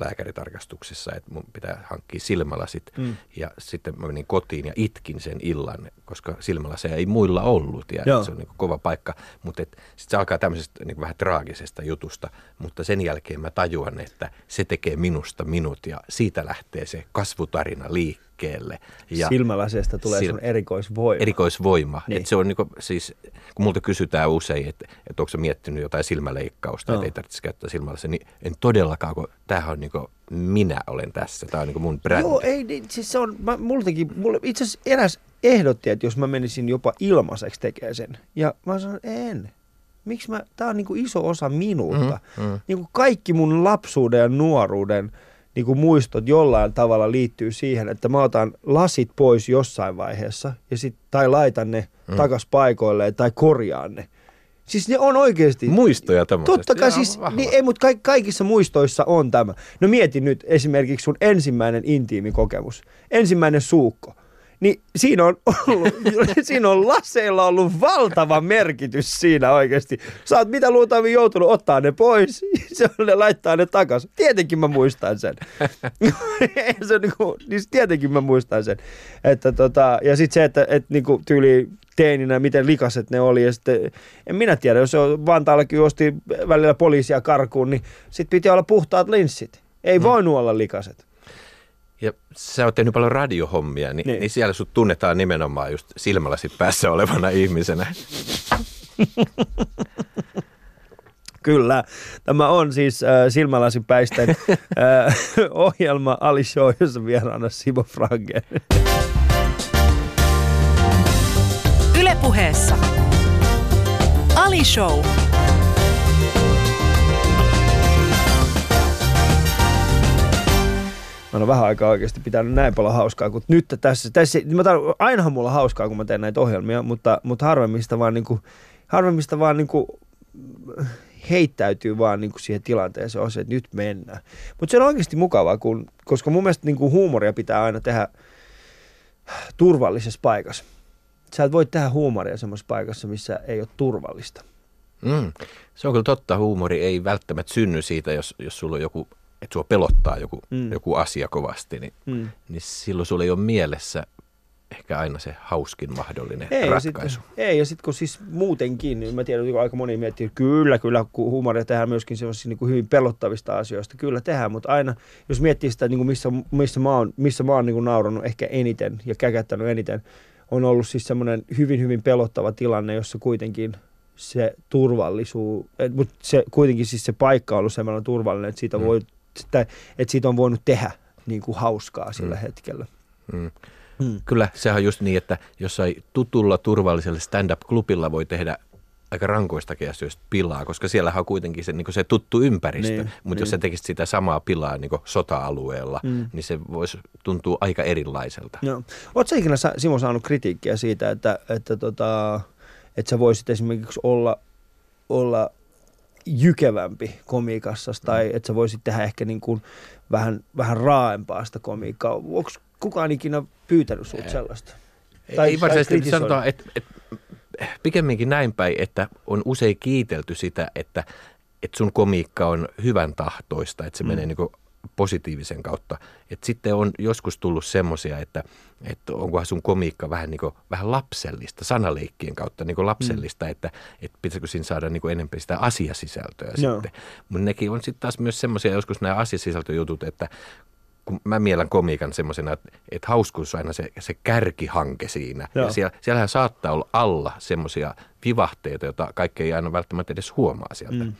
lääkäritarkastuksessa, että mun pitää hankkia silmälasit. Mm. Ja sitten mä menin kotiin ja itkin sen illan, koska silmälaseja ei muilla ollut. Ja se on niin kova paikka. Mutta sitten se alkaa tämmöisestä niin vähän traagisesta jutusta. Mutta sen jälkeen mä tajuan, että se tekee minusta minut ja siitä lähtee se kasvutarina liikkeelle. Ja Silmälaseesta tulee Sil- sun erikoisvoima. erikoisvoima. Niin. Et se on niinku, siis, kun multa kysytään usein, että, että onko se miettinyt jotain silmäleikkausta, Joo. että ei tarvitse käyttää silmälasia, niin en todellakaan, kun tämähän on niinku, minä olen tässä, tämä on niinku mun brändi. Joo, ei, niin, siis se on, mä, multakin, mulle itse asiassa eräs ehdotti, että jos mä menisin jopa ilmaiseksi tekemään sen. Ja mä sanoin, en. Miksi mä, tää on niinku iso osa minuutta. Mm, mm. Niinku kaikki mun lapsuuden ja nuoruuden niinku muistot jollain tavalla liittyy siihen, että mä otan lasit pois jossain vaiheessa ja sit, tai laitan ne mm. takas paikoilleen tai korjaan ne. Siis ne on oikeasti... Muistoja tämmöisestä. Totta kai siis, vahva. niin, ei, mutta kaik, kaikissa muistoissa on tämä. No mieti nyt esimerkiksi sun ensimmäinen intiimi kokemus. Ensimmäinen suukko. Niin siinä on, ollut, siinä on laseilla ollut valtava merkitys siinä oikeasti. Sä oot mitä luultavasti joutunut ottaa ne pois, se on ne laittaa ne takas. Tietenkin mä muistan sen. Se on niinku, niin tietenkin mä muistan sen. Että tota, ja sitten se, että et niinku tyyli teininä, miten likaset ne oli. Ja sitten, en minä tiedä, jos Vantaallakin osti välillä poliisia karkuun, niin sitten piti olla puhtaat linssit. Ei Mm. voinut olla likaset. Ja sä oot tehnyt paljon radiohommia, niin, Niin. niin. siellä sut tunnetaan nimenomaan just silmälasit päässä olevana ihmisenä. Kyllä. Tämä on siis äh, silmälasipäisten äh, ohjelma Ali Show, jossa vieraana Simo Frangen. Ylepuheessa Ali Show. Mä oon vähän aikaa oikeasti pitänyt näin paljon hauskaa, kun nyt tässä, tässä mä tar- ainahan mulla on hauskaa, kun mä teen näitä ohjelmia, mutta, mutta harvemmista vaan, niinku, harvemmista vaan niinku, heittäytyy vaan niinku siihen tilanteeseen, on se, että nyt mennään. Mutta se on oikeasti mukavaa, kun, koska mun mielestä niinku huumoria pitää aina tehdä turvallisessa paikassa. Sä et voi tehdä huumoria semmoisessa paikassa, missä ei ole turvallista. Mm. Se on kyllä totta, huumori ei välttämättä synny siitä, jos, jos sulla on joku, että sua pelottaa joku, Mm. joku asia kovasti, niin, Mm. niin silloin sulla ei ole mielessä ehkä aina se hauskin mahdollinen Ei, ja ratkaisu. sitten, ei, ja sitten kun siis muutenkin, niin mä tiedän, että aika moni miettii, että kyllä, kyllä, kun huumoria tehdään myöskin sellaisista niin kuin hyvin pelottavista asioista, kyllä tehdään, mutta aina, jos miettii sitä, niin kuin missä, missä mä oon, missä mä oon niin kuin naurannut ehkä eniten ja käkättänyt eniten, on ollut siis semmoinen hyvin, hyvin pelottava tilanne, jossa kuitenkin se turvallisuus, mutta se, kuitenkin siis se paikka on ollut semmoinen turvallinen, että siitä, Mm. voi, sitä, että siitä on voinut tehdä niin kuin hauskaa sillä Mm. hetkellä. Mm. Mm. Kyllä, sehän on just niin, että jossain tutulla turvallisella stand-up-klubilla voi tehdä aika rankoistakin asioista pilaa, koska siellähän on kuitenkin se, niin se tuttu ympäristö. Niin, Mutta jos niin. sä tekisit sitä samaa pilaa niin sota-alueella, mm. niin se voisi tuntua aika erilaiselta. Joo. Oletko ikinä, Simo, saanut kritiikkiä siitä, että, että, tota, että sä voisit esimerkiksi olla, olla jykevämpi komiikassa tai että sä voisit tehdä ehkä niin kuin vähän, vähän raaempaa sitä komiikkaa. Onko kukaan ikinä pyytänyt sulta sellaista? Tai, ei varsinaisesti sanotaan, että, että pikemminkin näin päin, että on usein kiitelty sitä, että, että sun komiikka on hyvän tahtoista, että se mm. menee niin positiivisen kautta. Et sitten on joskus tullut semmoisia, että, että onkohan sun komiikka vähän, niin kuin, vähän lapsellista, sanaleikkien kautta niin kuin lapsellista, mm. että, että pitäisikö siinä saada niin kuin enemmän sitä asiasisältöä Joo. sitten. Mutta nekin on sitten taas myös semmoisia joskus nämä asiasisältöjutut, että kun mä mielen komiikan semmoisena, että, että hauskuus on aina se, se kärkihanke siinä. Joo. Ja siellä, siellähän saattaa olla alla semmoisia vivahteita, joita kaikki ei aina välttämättä edes huomaa sieltä. Mm.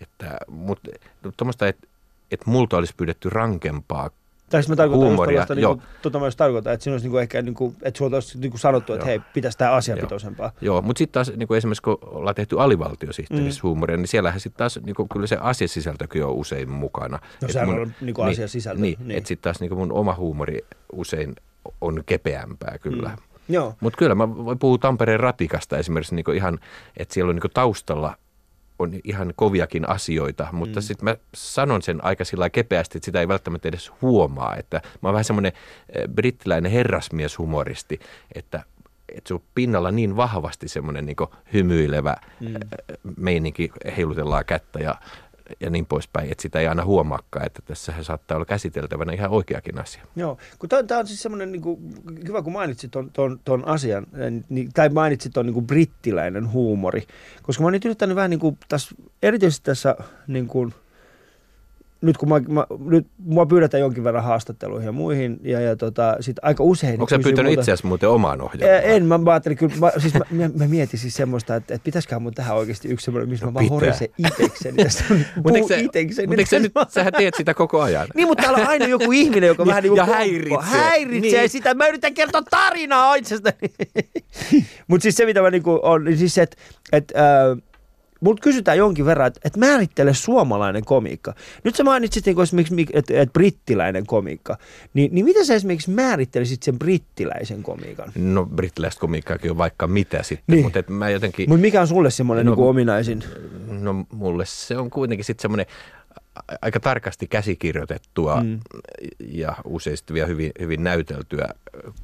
Että, mutta tuommoista, että, että multa olisi pyydetty rankempaa Tai siis mä tarkoitan Huumoria, just joo. niin kuin, tota mä just tarkoitan, että siinä olisi niin kuin ehkä, niin kuin, että sulta olisi niin kuin sanottu, että Joo. hei, pitäisi tämä asiapitoisempaa. Joo, mutta sitten taas niin kuin esimerkiksi kun ollaan tehty alivaltiosihteerissä mm. huumoria, niin siellähän sitten taas niin kuin, kyllä se asiasisältökin on usein mukana. No sehän mun- on niin kuin asiasisältö, Niin, niin. niin. että sitten taas niin kuin mun oma huumori usein on kepeämpää kyllä. Mm. Joo. Mutta kyllä mä voin puhua Tampereen ratikasta esimerkiksi niin ihan, että siellä on niin taustalla on ihan koviakin asioita, mutta mm. sitten mä sanon sen aika sillä kepeästi, että sitä ei välttämättä edes huomaa. Että mä oon vähän semmoinen eh, brittiläinen herrasmieshumoristi, että että se on pinnalla niin vahvasti semmoinen niin hymyilevä mm. meininki, heilutellaan kättä ja, ja niin poispäin, että sitä ei aina huomaakaan, että tässä saattaa olla käsiteltävänä ihan oikeakin asia. Joo, kun tämä on siis semmoinen, niin kuin, hyvä kun mainitsit ton, ton, ton asian, eh, niin, tai mainitsit ton niin kuin brittiläinen huumori, koska mä oon nyt yrittänyt vähän niin kuin tässä, erityisesti tässä niin kuin, nyt kun mä, mä, nyt mua pyydetään jonkin verran haastatteluihin ja muihin, ja, ja tota, sit aika usein... Onko sä pyytänyt multa- itse asiassa muuten omaan ohjelmaan? En, mä, mä ajattelin kyllä, mä, siis mä, mä, mä mietin siis semmoista, että, että pitäisiköhän mun tähän oikeasti yksi semmoinen, missä mä vaan horisen itekseni. Mutta eikö, sä, itekseni. mut eikö sä nyt, sähän teet sitä koko ajan. Niin, mutta täällä on aina joku ihminen, joka Niin, vähän niin kuin ja häiritsee. häiritsee Niin. sitä. Mä yritän kertoa tarinaa itsestäni. mutta siis se, mitä mä niinku on, niin siis se, että et, äh, Multa kysytään jonkin verran, että et määrittele suomalainen komiikka. Nyt sä mainitsit niinku esimerkiksi, että et brittiläinen komiikka. Niin, niin miten sä esimerkiksi määrittelisit sen brittiläisen komiikan? No brittiläistä komiikkaakin on vaikka mitä sitten, Niin. niin. mutta et mä jotenkin, Mutta mikä on sulle semmoinen No, niinku ominaisin? no mulle se on kuitenkin sitten semmoinen aika tarkasti käsikirjoitettua Mm. ja usein sitten vielä hyvin, hyvin näyteltyä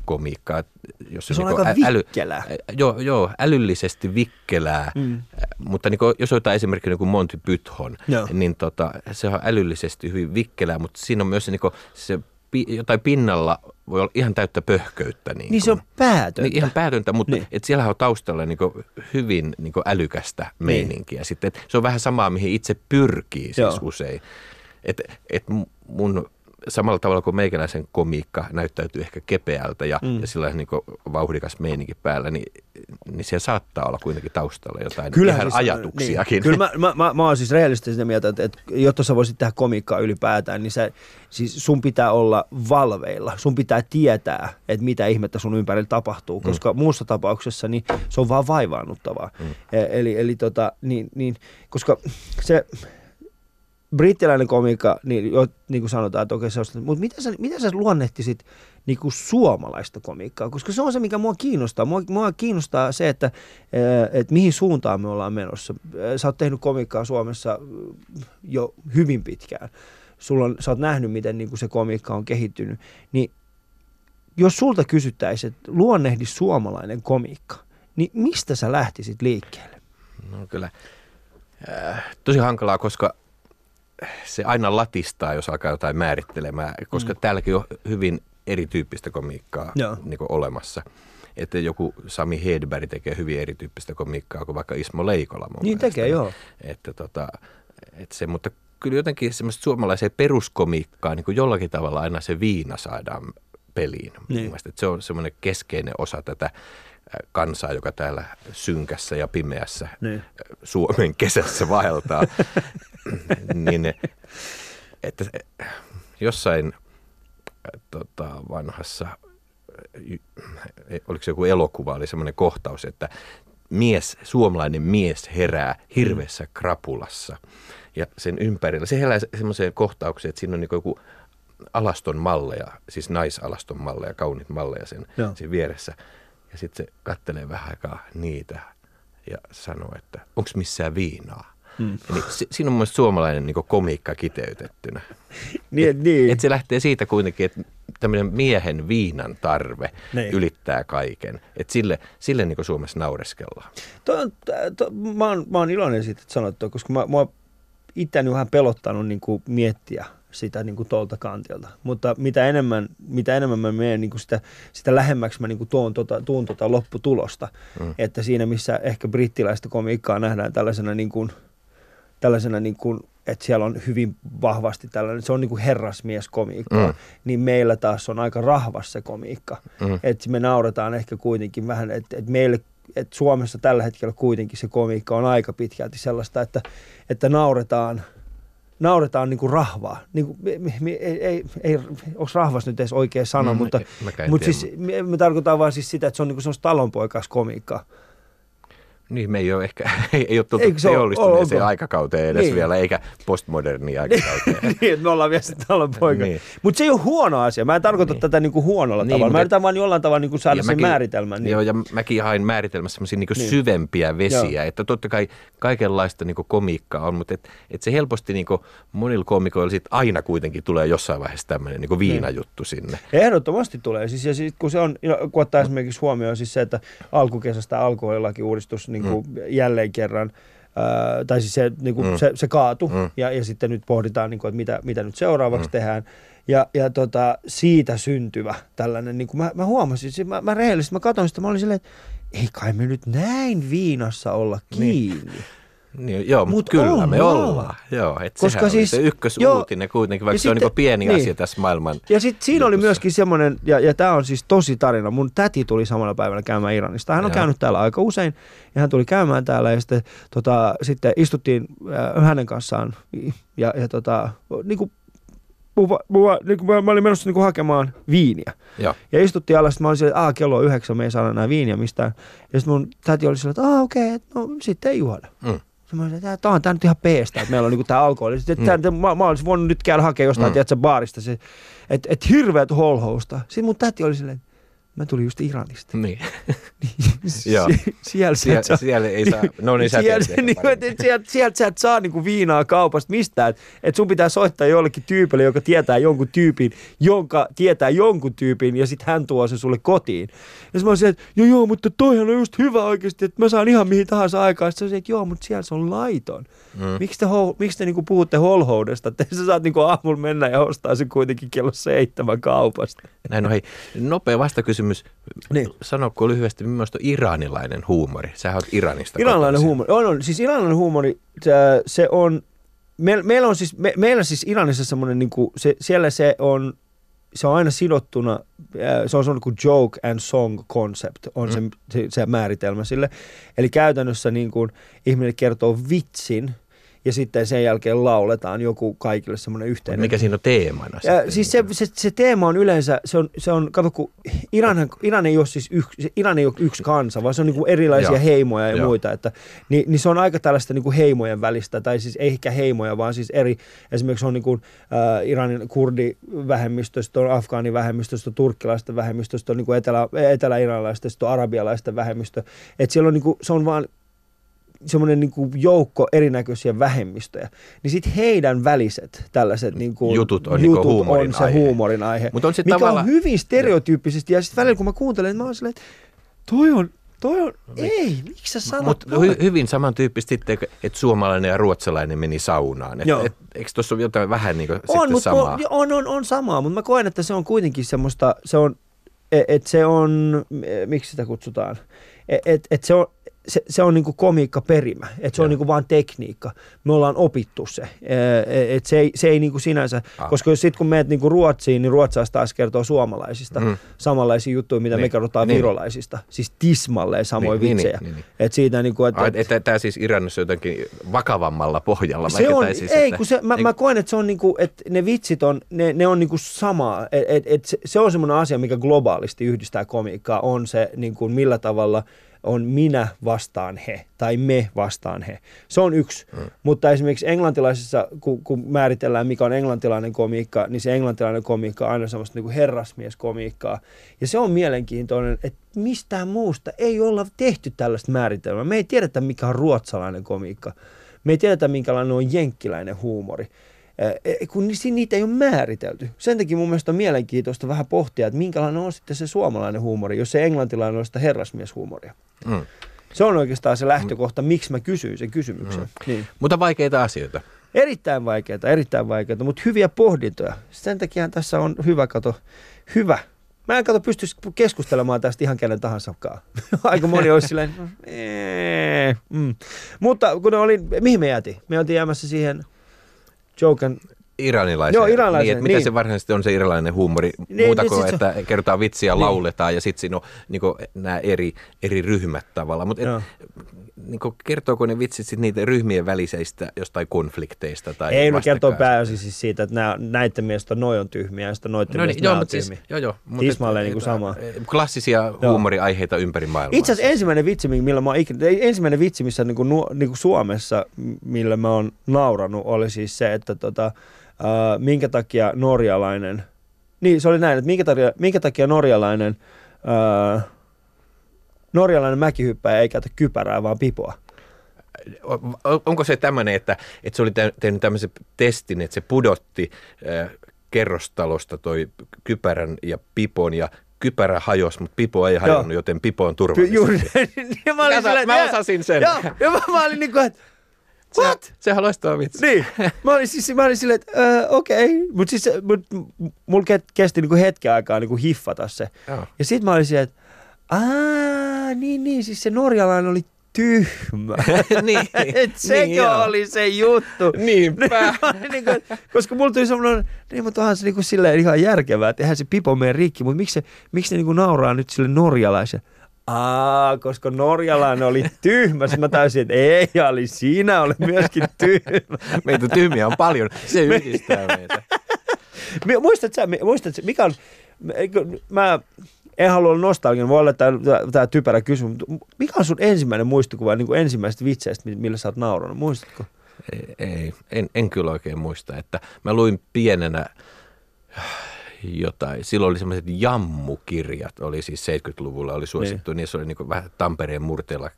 komiikkaa. Jos Se on niinku aika ä- vikkelää. joo, joo, älyllisesti vikkelää, Mm. mutta niinku, jos otetaan esimerkiksi niin kuin Monty Python, Joo. niin tota, se on älyllisesti hyvin vikkelää, mutta siinä on myös niinku, se pi, jotain pinnalla voi olla ihan täyttä pöhköyttä. Niin, Niin se on päätöntä. Niin ihan päätöntä, mutta Niin. niin. et siellä on taustalla niinku hyvin niinku älykästä meininkiä. Sitten, et se on vähän samaa, mihin itse pyrkii siis Joo. usein. Et, et mun samalla tavalla kuin meikäläisen komiikka näyttäytyy ehkä kepeältä ja, Mm. mm. ja sillä on niinku vauhdikas meininki päällä, niin, niin siellä saattaa olla kuitenkin taustalla jotain Kyllähän ihan siis- ajatuksiakin. Niin. Kyllä mä, mä, mä, mä oon siis rehellisesti sitä mieltä, että, että jotta sä voisit tehdä komiikkaa ylipäätään, niin sä, siis sun pitää olla valveilla. Sun pitää tietää, että mitä ihmettä sun ympärillä tapahtuu, koska mm. muussa tapauksessa niin se on vaan vaivaannuttavaa. Mm. Eli, eli tota, niin, niin, koska se brittiläinen komiikka, niin, jo, niin kuin sanotaan, että okei se on, mutta mitä sä, mitä sä luonnehtisit niin kuin suomalaista komiikkaa, koska se on se, mikä mua kiinnostaa. Mua, mua kiinnostaa se, että, eh, että mihin suuntaan me ollaan menossa. Eh, Sä oot tehnyt komiikkaa Suomessa eh, jo hyvin pitkään. Sulla on, sä oot nähnyt, miten niin kuin se komiikka on kehittynyt. Niin jos sulta kysyttäisiin, että luonnehdi suomalainen komiikka, niin mistä sä lähtisit liikkeelle? No kyllä. Tosi hankalaa, koska se aina latistaa, jos alkaa jotain määrittelemään, koska mm. täälläkin on hyvin erityyppistä komiikkaa Joo. niin Niin olemassa. Että joku Sami Hedberg tekee hyvin erityyppistä komiikkaa kuin vaikka Ismo Leikola mun Niin mielestä. tekee, joo. Että tota, että se, mutta kyllä jotenkin semmoista suomalaiseen peruskomiikkaa niin kuin jollakin tavalla aina se viina saadaan peliin. Niin. että se on semmoinen keskeinen osa tätä kansaa, joka täällä synkässä ja pimeässä Niin. Suomen kesässä vaeltaa. niin, että jossain äh, tota, vanhassa, y- oliko se joku elokuva, oli semmoinen kohtaus, että mies, suomalainen mies herää hirveässä krapulassa. Ja sen ympärillä, se herää semmoiseen kohtaukseen, että siinä on niin joku alaston malleja, siis naisalaston malleja, kaunit malleja sen, Joo. sen vieressä. Ja sitten se kattelee vähän aikaa niitä ja sanoo, että onko missään viinaa. Mm. Niin, si, siinä on mun mielestä suomalainen niin komiikka kiteytettynä. Niin, niin. Et se lähtee siitä kuitenkin, että tämmöinen miehen viinan tarve Niin. ylittää kaiken. Että sille, sille niin Suomessa naureskellaan. Toi on, to, mä, oon, mä oon iloinen siitä, että sanoit toi, koska mä, mä itseäni vähän pelottanut niin kuin miettiä sitä niin kuin tuolta kantilta. Mutta mitä enemmän, mitä enemmän mä menen niin kuin sitä, sitä lähemmäksi mä niin kuin tuon tota, tuun tota lopputulosta. Mm. Että siinä, missä ehkä brittiläistä komiikkaa nähdään tällaisena, niin kuin, tällaisena niin kuin, että siellä on hyvin vahvasti tällainen, se on niin kuin herrasmieskomiikkaa, Mm. niin meillä taas on aika rahvas se komiikka. Mm. Että me nauretaan ehkä kuitenkin vähän, että, että meille että Suomessa tällä hetkellä kuitenkin se komiikka on aika pitkälti sellaista, että, että nauretaan, nauretaan niin kuin rahvaa. Niin kuin, me, me, ei, ei, ei onko rahvas nyt edes oikea sana, Mm, mutta, mutta siis me, me tarkoitaan vaan siis sitä, että se on niin kuin semmoista talonpoikas komiikkaa. Niin, me ei ole ehkä, ei, ei ole tultu Eikö se ole- teollistuneeseen onko? aikakauteen edes Niin. vielä, eikä postmoderniin aikakauteen. niin, että me ollaan vielä se talonpoika. Niin. Mutta se ei ole huono asia. Mä en tarkoita Niin. tätä niin kuin huonolla Niin, tavalla. Mä yritän vaan jollain tavalla niin kuin saada Ja sen mäkin- määritelmän. Niin. Joo, ja mäkin hain määritelmässä semmoisia niin Niin. syvempiä vesiä, Joo. että totta kai kaikenlaista niin komiikkaa on, mutta et, et se helposti niin monilla komikoilla sit aina kuitenkin tulee jossain vaiheessa tämmöinen niin viinajuttu sinne. Ehdottomasti tulee. Siis, ja sit, kun se on, kun ottaa esimerkiksi huomioon siis se, että alkukesästä alkoholilakiuudistus niin kuin mm. jälleen kerran, ää, tai siis se, niin kuin Mm. se, se kaatu, Mm. ja, ja sitten nyt pohditaan, niin kuin, että mitä, mitä nyt seuraavaksi mm. tehdään. Ja, ja tota, siitä syntyvä tällainen, niin kuin mä, mä huomasin, siis mä, mä rehellisesti, mä katsoin sitä, mä olin silleen, että ei kai me nyt näin viinassa olla kiinni. Niin. Niin, joo, Mut mutta kyllä me ollaan. ollaan. Joo, et Koska sehän siis- siis, oli se ykkösuutinen kuitenkin, vaikka ja se on sitten- niin pieni niin. asia tässä maailman. Ja sitten siinä oli jutussa. myöskin semmoinen, ja, ja tämä on siis tosi tarina, mun täti tuli samana päivänä käymään Iranista. Hän on Joo. käynyt täällä aika usein, ja hän tuli käymään täällä, ja sitten, tota, sitten istuttiin äh, hänen kanssaan, ja, ja tota, niin kuin, puhuva, puhuva, niin kuin mä, mä olin menossa niin kuin hakemaan viiniä. Joo. Ja istuttiin alas, sitten mä olin silleen, että kello on yhdeksän, me ei saada enää viiniä mistään. Ja sitten mun täti oli silleen, että okei, okay, no sitten ei juoda. Mm. Ja mä että tämä on, tää nyt ihan peestä, että meillä on niinku tämä alkoholi. Sitten, Mm. tää- mä, mä olisin voinut nyt käydä hakemaan jostain, Mm. mm. tiedätkö, baarista se, että et hirveät holhousta. Sitten mun täti oli silleen, mä tulin just Iranista. Niin. Joo. Siellä, sä et saa- Sie- siellä ei saa, no niin sä siellä, niin, et, sieltä, sieltä sä et saa niinku viinaa kaupasta mistään. Että et sun pitää soittaa jollekin tyypille, joka tietää jonkun tyypin, jonka tietää jonkun tyypin, ja sitten hän tuo sen sulle kotiin. Ja mä olisin, että joo joo, mutta toihan on just hyvä oikeasti, että mä saan ihan mihin tahansa aikaan. Sitten se että joo, mutta siellä se on laiton. Mm. Miksi te, hol, miksi te niinku puhutte holhoudesta? Te sä saat niinku aamulla mennä ja ostaa sen kuitenkin kello seitsemän kaupasta. Näin on, hei, nopea vastakysymys. Niin. Sanoiko lyhyesti, millaista on iranilainen huumori? Sähän oot Iranista Iranilainen kotoisin. huumori. On, on. Siis iranilainen huumori, se, on, me, meillä on siis, me, meillä siis Iranissa semmoinen, niin kuin, se, siellä se on, se on aina sidottuna, ää, se on semmoinen kuin joke and song concept, on mm. se, se, se määritelmä sille. Eli käytännössä niin kuin ihminen kertoo vitsin, ja sitten sen jälkeen lauletaan joku kaikille semmoinen yhteinen. Mikä siinä on teemana? Ja, sitten? siis se, se, se, teema on yleensä, se on, se on kato kun Iran, Iran ei ole siis yksi, Iran ei ole yksi kansa, vaan se on niin kuin erilaisia Joo. heimoja ja Joo. muita, että, niin, niin se on aika tällaista niin kuin heimojen välistä, tai siis ei ehkä heimoja, vaan siis eri, esimerkiksi on niin kuin, äh, Iranin kurdivähemmistöstä, on afgaanivähemmistöstä, on turkkilaista vähemmistöstä, on niin kuin etelä, etelä-iranilaista, sitten on arabialaista vähemmistö, että siellä on niin kuin, se on vaan semmoinen niin kuin joukko erinäköisiä vähemmistöjä, niin sitten heidän väliset tällaiset niin kuin, Jutut on niinku huumorin on se aihe. huumorin aihe. Mut on se mikä tavallaan- on hyvin stereotyyppisesti, ja sitten välillä kun mä kuuntelen, mä oon silleen, että toi on, toi on, ei, miksi sä sanot Mutta hy, hyvin samantyyppistä sitten, että suomalainen ja ruotsalainen meni saunaan. Et, Joo. et, eikö tuossa ole jotain vähän niin kuin on, sitten mutta samaa? on, on, on, samaa, mutta mä koen, että se on kuitenkin semmoista, se on, että se on, e, miksi sitä kutsutaan, että et, et se on, se, se on niinku komiikka perimä, että se on Joo. niinku vaan tekniikka. Me ollaan opittu se. että se ei, se ei niinku sinänsä, Ah. koska jos sitten kun meet niinku Ruotsiin, niin ruotsalaiset taas kertoo suomalaisista Mm. samanlaisia juttuja, mitä me Niin. kerrotaan Niin. virolaisista. Siis tismalleen samoja Niin, niin, vitsejä. niin, niin. Et siitä niinku, että... Että tämä siis Iranissa jotenkin vakavammalla pohjalla. Se on, siis, ei, että- kun se, mä, Eikö- mä koen, että se on niinku, että ne vitsit on, ne, ne on niinku samaa. Et, et, et se, se on semmoinen asia, mikä globaalisti yhdistää komiikkaa, on se niinku, millä tavalla on minä vastaan he tai me vastaan he. Se on yksi. Mm. Mutta esimerkiksi englantilaisessa, kun, kun määritellään mikä on englantilainen komiikka, niin se englantilainen komiikka on aina semmoista niin kuin herrasmieskomiikkaa. Ja se on mielenkiintoinen, että mistään muusta ei olla tehty tällaista määritelmää. Me ei tiedetä mikä on ruotsalainen komiikka. Me ei tiedetä minkälainen on jenkkiläinen huumori kun niitä ei ole määritelty. Sen takia mun mielestä on mielenkiintoista vähän pohtia, että minkälainen on sitten se suomalainen huumori, jos se englantilainen on sitä herrasmieshuumoria. Mm. Se on oikeastaan se lähtökohta, miksi mä kysyin sen kysymyksen. Mm. Niin. Mutta vaikeita asioita. Erittäin vaikeita, erittäin vaikeita, mutta hyviä pohdintoja. Sen takia tässä on hyvä, kato, hyvä. Mä en kato pystyisi keskustelemaan tästä ihan kenen tahansa Aika moni olisi silleen, mm. Mutta kun oli, mihin me jäätiin? Me oltiin jäämässä siihen Joken iranilaisen. Joo, iranilaisen. Niin, että niin. mitä se varsinaisesti on se iranilainen huumori? Niin, Muuta niin, kuin, että on... kerrotaan vitsiä, niin. lauletaan ja sitten siinä on niin kuin, nämä eri, eri ryhmät tavallaan. Mutta niin kuin, kertooko ne vitsit sit niitä ryhmien väliseistä jostain konflikteista? Tai Ei, no kertoo pääosin siis siitä, että nämä, näiden mielestä noi on tyhmiä ja sitten noiden no, niin, joo, mutta siis, joo, joo, mutta Tismalleen niin kuin sama. Klassisia huumoriaiheita ympäri maailmaa. Itse asiassa ensimmäinen vitsi, millä mä ikinä, ensimmäinen vitsi, missä niin kuin, niin kuin Suomessa, millä mä oon nauranut, oli siis se, että tota, uh, minkä takia norjalainen, niin se oli näin, että minkä takia, minkä takia norjalainen, uh, norjalainen mäkihyppäjä ei käytä kypärää, vaan pipoa. Onko se tämmöinen, että, että se oli tehnyt tämmöisen testin, että se pudotti äh, kerrostalosta toi kypärän ja pipon ja kypärä hajosi, mutta pipo ei hajonnut, Joo. joten pipo on turvallisesti. Juuri. ja mä, olin sille, mä osasin sen. Joo, ja mä, mä olin niin kuin, että What? Se, sehän loistava vitsi. Niin. Mä olin, siis, mä olin silleen, että uh, okei. Okay. Mutta siis mut, mulla kesti niinku hetken aikaa niinku hiffata se. Joo. Ja sit mä olin silleen, että aah, niin, niin, siis se norjalainen oli tyhmä. niin, Et sekö niin, oli se juttu. Niinpä. niin kuin, koska mulla tuli semmoinen, niin mutta onhan se niin kuin silleen ihan järkevää, että eihän se pipo mene rikki, mutta miksi, se, miksi ne niin kuin nauraa nyt sille norjalaisen? Aa, koska norjalainen oli tyhmä. Mä täysin, että ei, oli siinä oli myöskin tyhmä. Meitä tyhmiä on paljon. Se yhdistää meitä. Muistatko muistatko, mikä on, mä en halua olla nostalginen, voi olla tämä typerä kysymys, mutta mikä on sun ensimmäinen muistikuva niin kuin ensimmäisestä vitseistä, millä sä oot nauranut, muistatko? Ei, ei en, en kyllä oikein muista, että mä luin pienenä jotain. Silloin oli semmoiset jammukirjat, oli siis 70-luvulla oli suosittu, niin. niissä oli niin vähän Tampereen murteella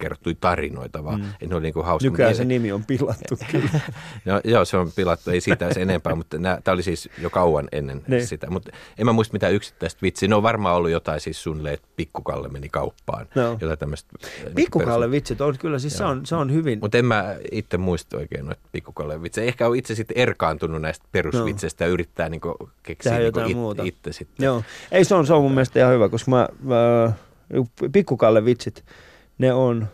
kerrottui tarinoita, vaan mm. ne oli niin hauska. Nykyään se nimi on pilattu kyllä. no, joo, se on pilattu, ei siitä se enempää, mutta tämä oli siis jo kauan ennen ne. sitä. Mutta en mä muista mitään yksittäistä vitsiä. Ne on varmaan ollut jotain siis suunnilleen, että Pikkukalle meni kauppaan. No. Jotain tämmöistä. Niin Pikkukalle perus... vitsit on kyllä, siis se on, se on hyvin. Mutta en mä itse muista oikein noita Pikkukalle vitsejä. Ehkä on itse sitten erkaantunut näistä perusvitseistä no. ja yrittää niinku keksiä niinku jotain it, muuta. itse sitten. Joo, ei se on, se on mun mielestä ihan hyvä, koska mä, mä Pikkukalle vitsit, ne on,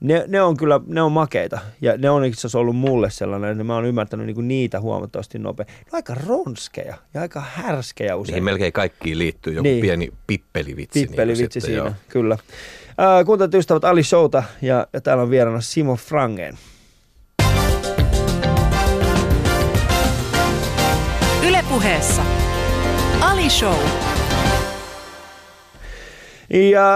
ne, ne on kyllä, ne on makeita. Ja ne on itse asiassa ollut mulle sellainen, että mä oon ymmärtänyt niinku niitä huomattavasti nopeammin. Ne on aika ronskeja ja aika härskejä usein. Niin melkein kaikkiin liittyy joku niin. pieni pippelivitsi. Niin pippelivitsi niin siinä, joo. kyllä. Äh, kuuntelut ystävät Ali Showta ja, ja täällä on vieraana Simo Frangen. Ylepuheessa Ali Show. Ja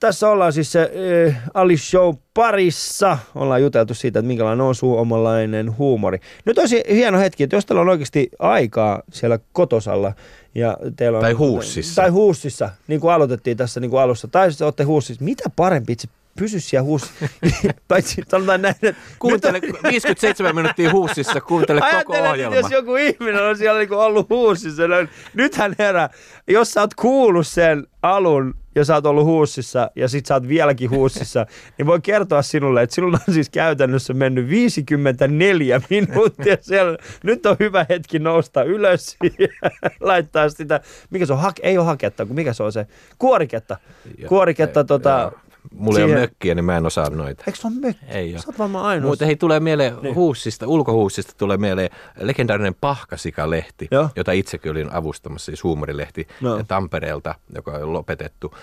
tässä ollaan siis se äh, Ali Show parissa. Ollaan juteltu siitä, että minkälainen on suomalainen huumori. Nyt olisi hieno hetki, että jos teillä on oikeasti aikaa siellä kotosalla. Ja teillä on, tai huussissa. Tai huussissa, niin kuin aloitettiin tässä niin kuin alussa. Tai sitten olette huussissa. Mitä parempi itse pysy siellä huussissa. Paitsi sanotaan näin, että... Kuuntele on... 57 minuuttia huussissa, kuuntele koko ohjelma. jos joku ihminen on siellä niin ollut huussissa, niin nythän herää, jos sä oot kuullut sen alun ja sä oot ollut huussissa ja sit sä oot vieläkin huussissa, niin voi kertoa sinulle, että sinulla on siis käytännössä mennyt 54 minuuttia siellä. Nyt on hyvä hetki nousta ylös ja laittaa sitä, mikä se on, ei ole haketta, kun mikä se on se, kuoriketta. Kuoriketta tota, Mulla siihen... ei ole mökkiä, niin mä en osaa noita. Eikö se ole mökki? Ei ole. Sä oot varmaan ainoa. Mutta hei, tulee mieleen niin. huussista, ulkohuussista tulee mieleen legendaarinen Pahkasika-lehti, Joo. jota itsekin olin avustamassa, siis huumorilehti no. Tampereelta, joka on lopetettu.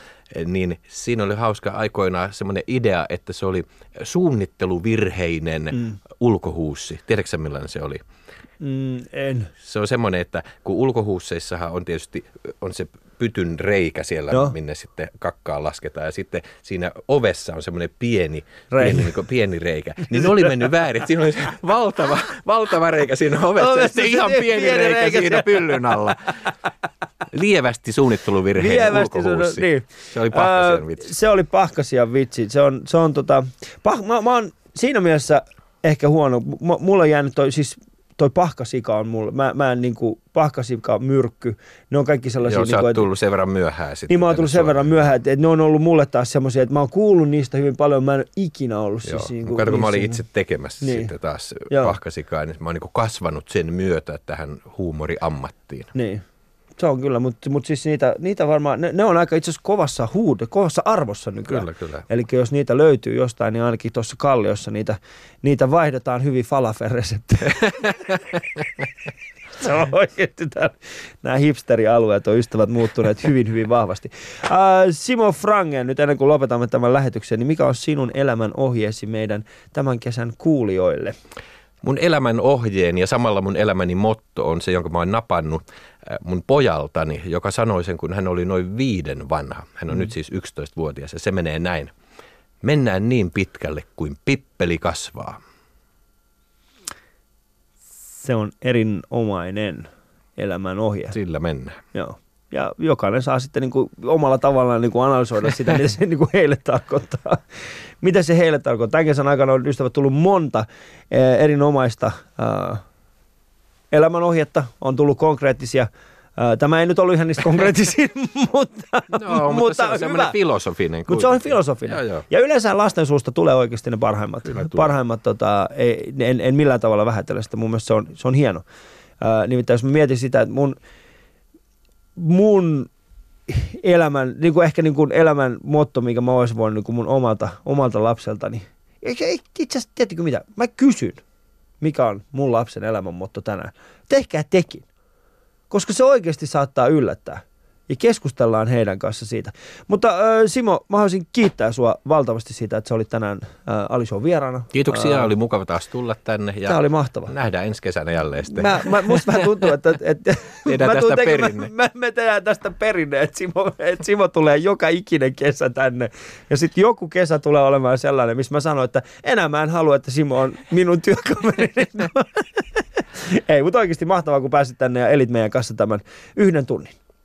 Niin siinä oli hauska aikoinaan semmoinen idea, että se oli suunnitteluvirheinen mm. ulkohuussi. Tiedätkö millainen se oli? Mm, en. Se on semmoinen, että kun ulkohuusseissahan on tietysti on se pytyn reikä siellä, Joo. minne sitten kakkaa lasketaan. Ja sitten siinä ovessa on semmoinen pieni, Reikä. pieni, niin pieni reikä. Niin ne oli mennyt väärin. Siinä oli se valtava, valtava reikä siinä ovessa ja Ovessa sitten se ihan pieni pieni, pieni reikä, reikä siinä pyllyn alla. Lievästi suunnitteluvirheen Lievästi ulkohuussi. sun- niin. Se oli pahkasian Öö, vitsi. Se oli pahkasian vitsi. Se on, se on tota, pah, mä, mä oon siinä mielessä ehkä huono. M- mulla on jäänyt toi, siis toi pahkasika on mulla. Mä, mä en niinku, pahkasika, myrkky, ne on kaikki sellaisia. Joo, sä niinku, tullut sen verran myöhään sitten. Niin mä oon tullut sen verran myöhään, että, että ne on ollut mulle taas semmoisia, että mä oon kuullut niistä hyvin paljon, mä en ole ikinä ollut Joo. siis niin Niin Kato, kun mä olin itse tekemässä Niin. sitten taas Joo. pahkasikaa, niin mä oon niin kasvanut sen myötä tähän huumoriammattiin. Niin. Se on kyllä, mutta mut siis niitä, niitä varmaan, ne, ne on aika itse asiassa kovassa huud, kovassa arvossa nykyään. Kyllä, kyllä. Eli jos niitä löytyy jostain, niin ainakin tuossa kalliossa niitä, niitä vaihdetaan hyvin falafel-reseptejä. Se on oikeasti täällä. Nämä hipsterialueet on ystävät muuttuneet hyvin, hyvin vahvasti. Äh, Simo Frangen, nyt ennen kuin lopetamme tämän lähetyksen, niin mikä on sinun elämän ohjeesi meidän tämän kesän kuulijoille? Mun elämän ohjeen ja samalla mun elämäni motto on se, jonka mä oon napannut äh, mun pojaltani, joka sanoi sen, kun hän oli noin viiden vanha. Hän on mm. nyt siis 11-vuotias ja se menee näin. Mennään niin pitkälle kuin pippeli kasvaa. Se on erinomainen elämän ohje. Sillä mennään. Joo. Ja jokainen saa sitten niin kuin omalla tavallaan niin kuin analysoida sitä, mitä se niin kuin heille tarkoittaa. Mitä se heille tarkoittaa. Tämän kesän aikana on ystävät tullut monta eh, erinomaista äh, elämänohjetta. On tullut konkreettisia. Äh, tämä ei nyt ollut ihan niistä konkreettisia, mutta, No, mutta, se on semmoinen filosofinen. mutta se on filosofinen. Joo, joo. Ja yleensä lasten suusta tulee oikeasti ne parhaimmat. Parhaimmat tota, ei, en, en millään tavalla vähätellä sitä. Mun mielestä se on, se on hieno. Ää, nimittäin jos mä mietin sitä, että mun, mun elämän, niin kuin ehkä niin kuin elämän motto, mikä mä olisin voinut niin kuin mun omalta, omalta lapseltani. Itse asiassa, tiedättekö mitä? Mä kysyn, mikä on mun lapsen elämän motto tänään. Tehkää tekin. Koska se oikeasti saattaa yllättää. Ja keskustellaan heidän kanssa siitä. Mutta äh, Simo, mä haluaisin kiittää sua valtavasti siitä, että sä olit tänään äh, Alison vieraana. Kiitoksia, Äh, oli mukava taas tulla tänne. Ja Tää oli mahtava. Nähdään ensi kesänä jälleen sitten. Mä, mä, musta vähän tuntuu, että, että Tehdään mä tästä tekemään- perinne. Me, me tehdään tästä perinne, että Simo, että Simo tulee joka ikinen kesä tänne. Ja sitten joku kesä tulee olemaan sellainen, missä mä sanon, että enää mä en halua, että Simo on minun työkaverini. Ei, mutta oikeasti mahtavaa, kun pääsit tänne ja elit meidän kanssa tämän yhden tunnin.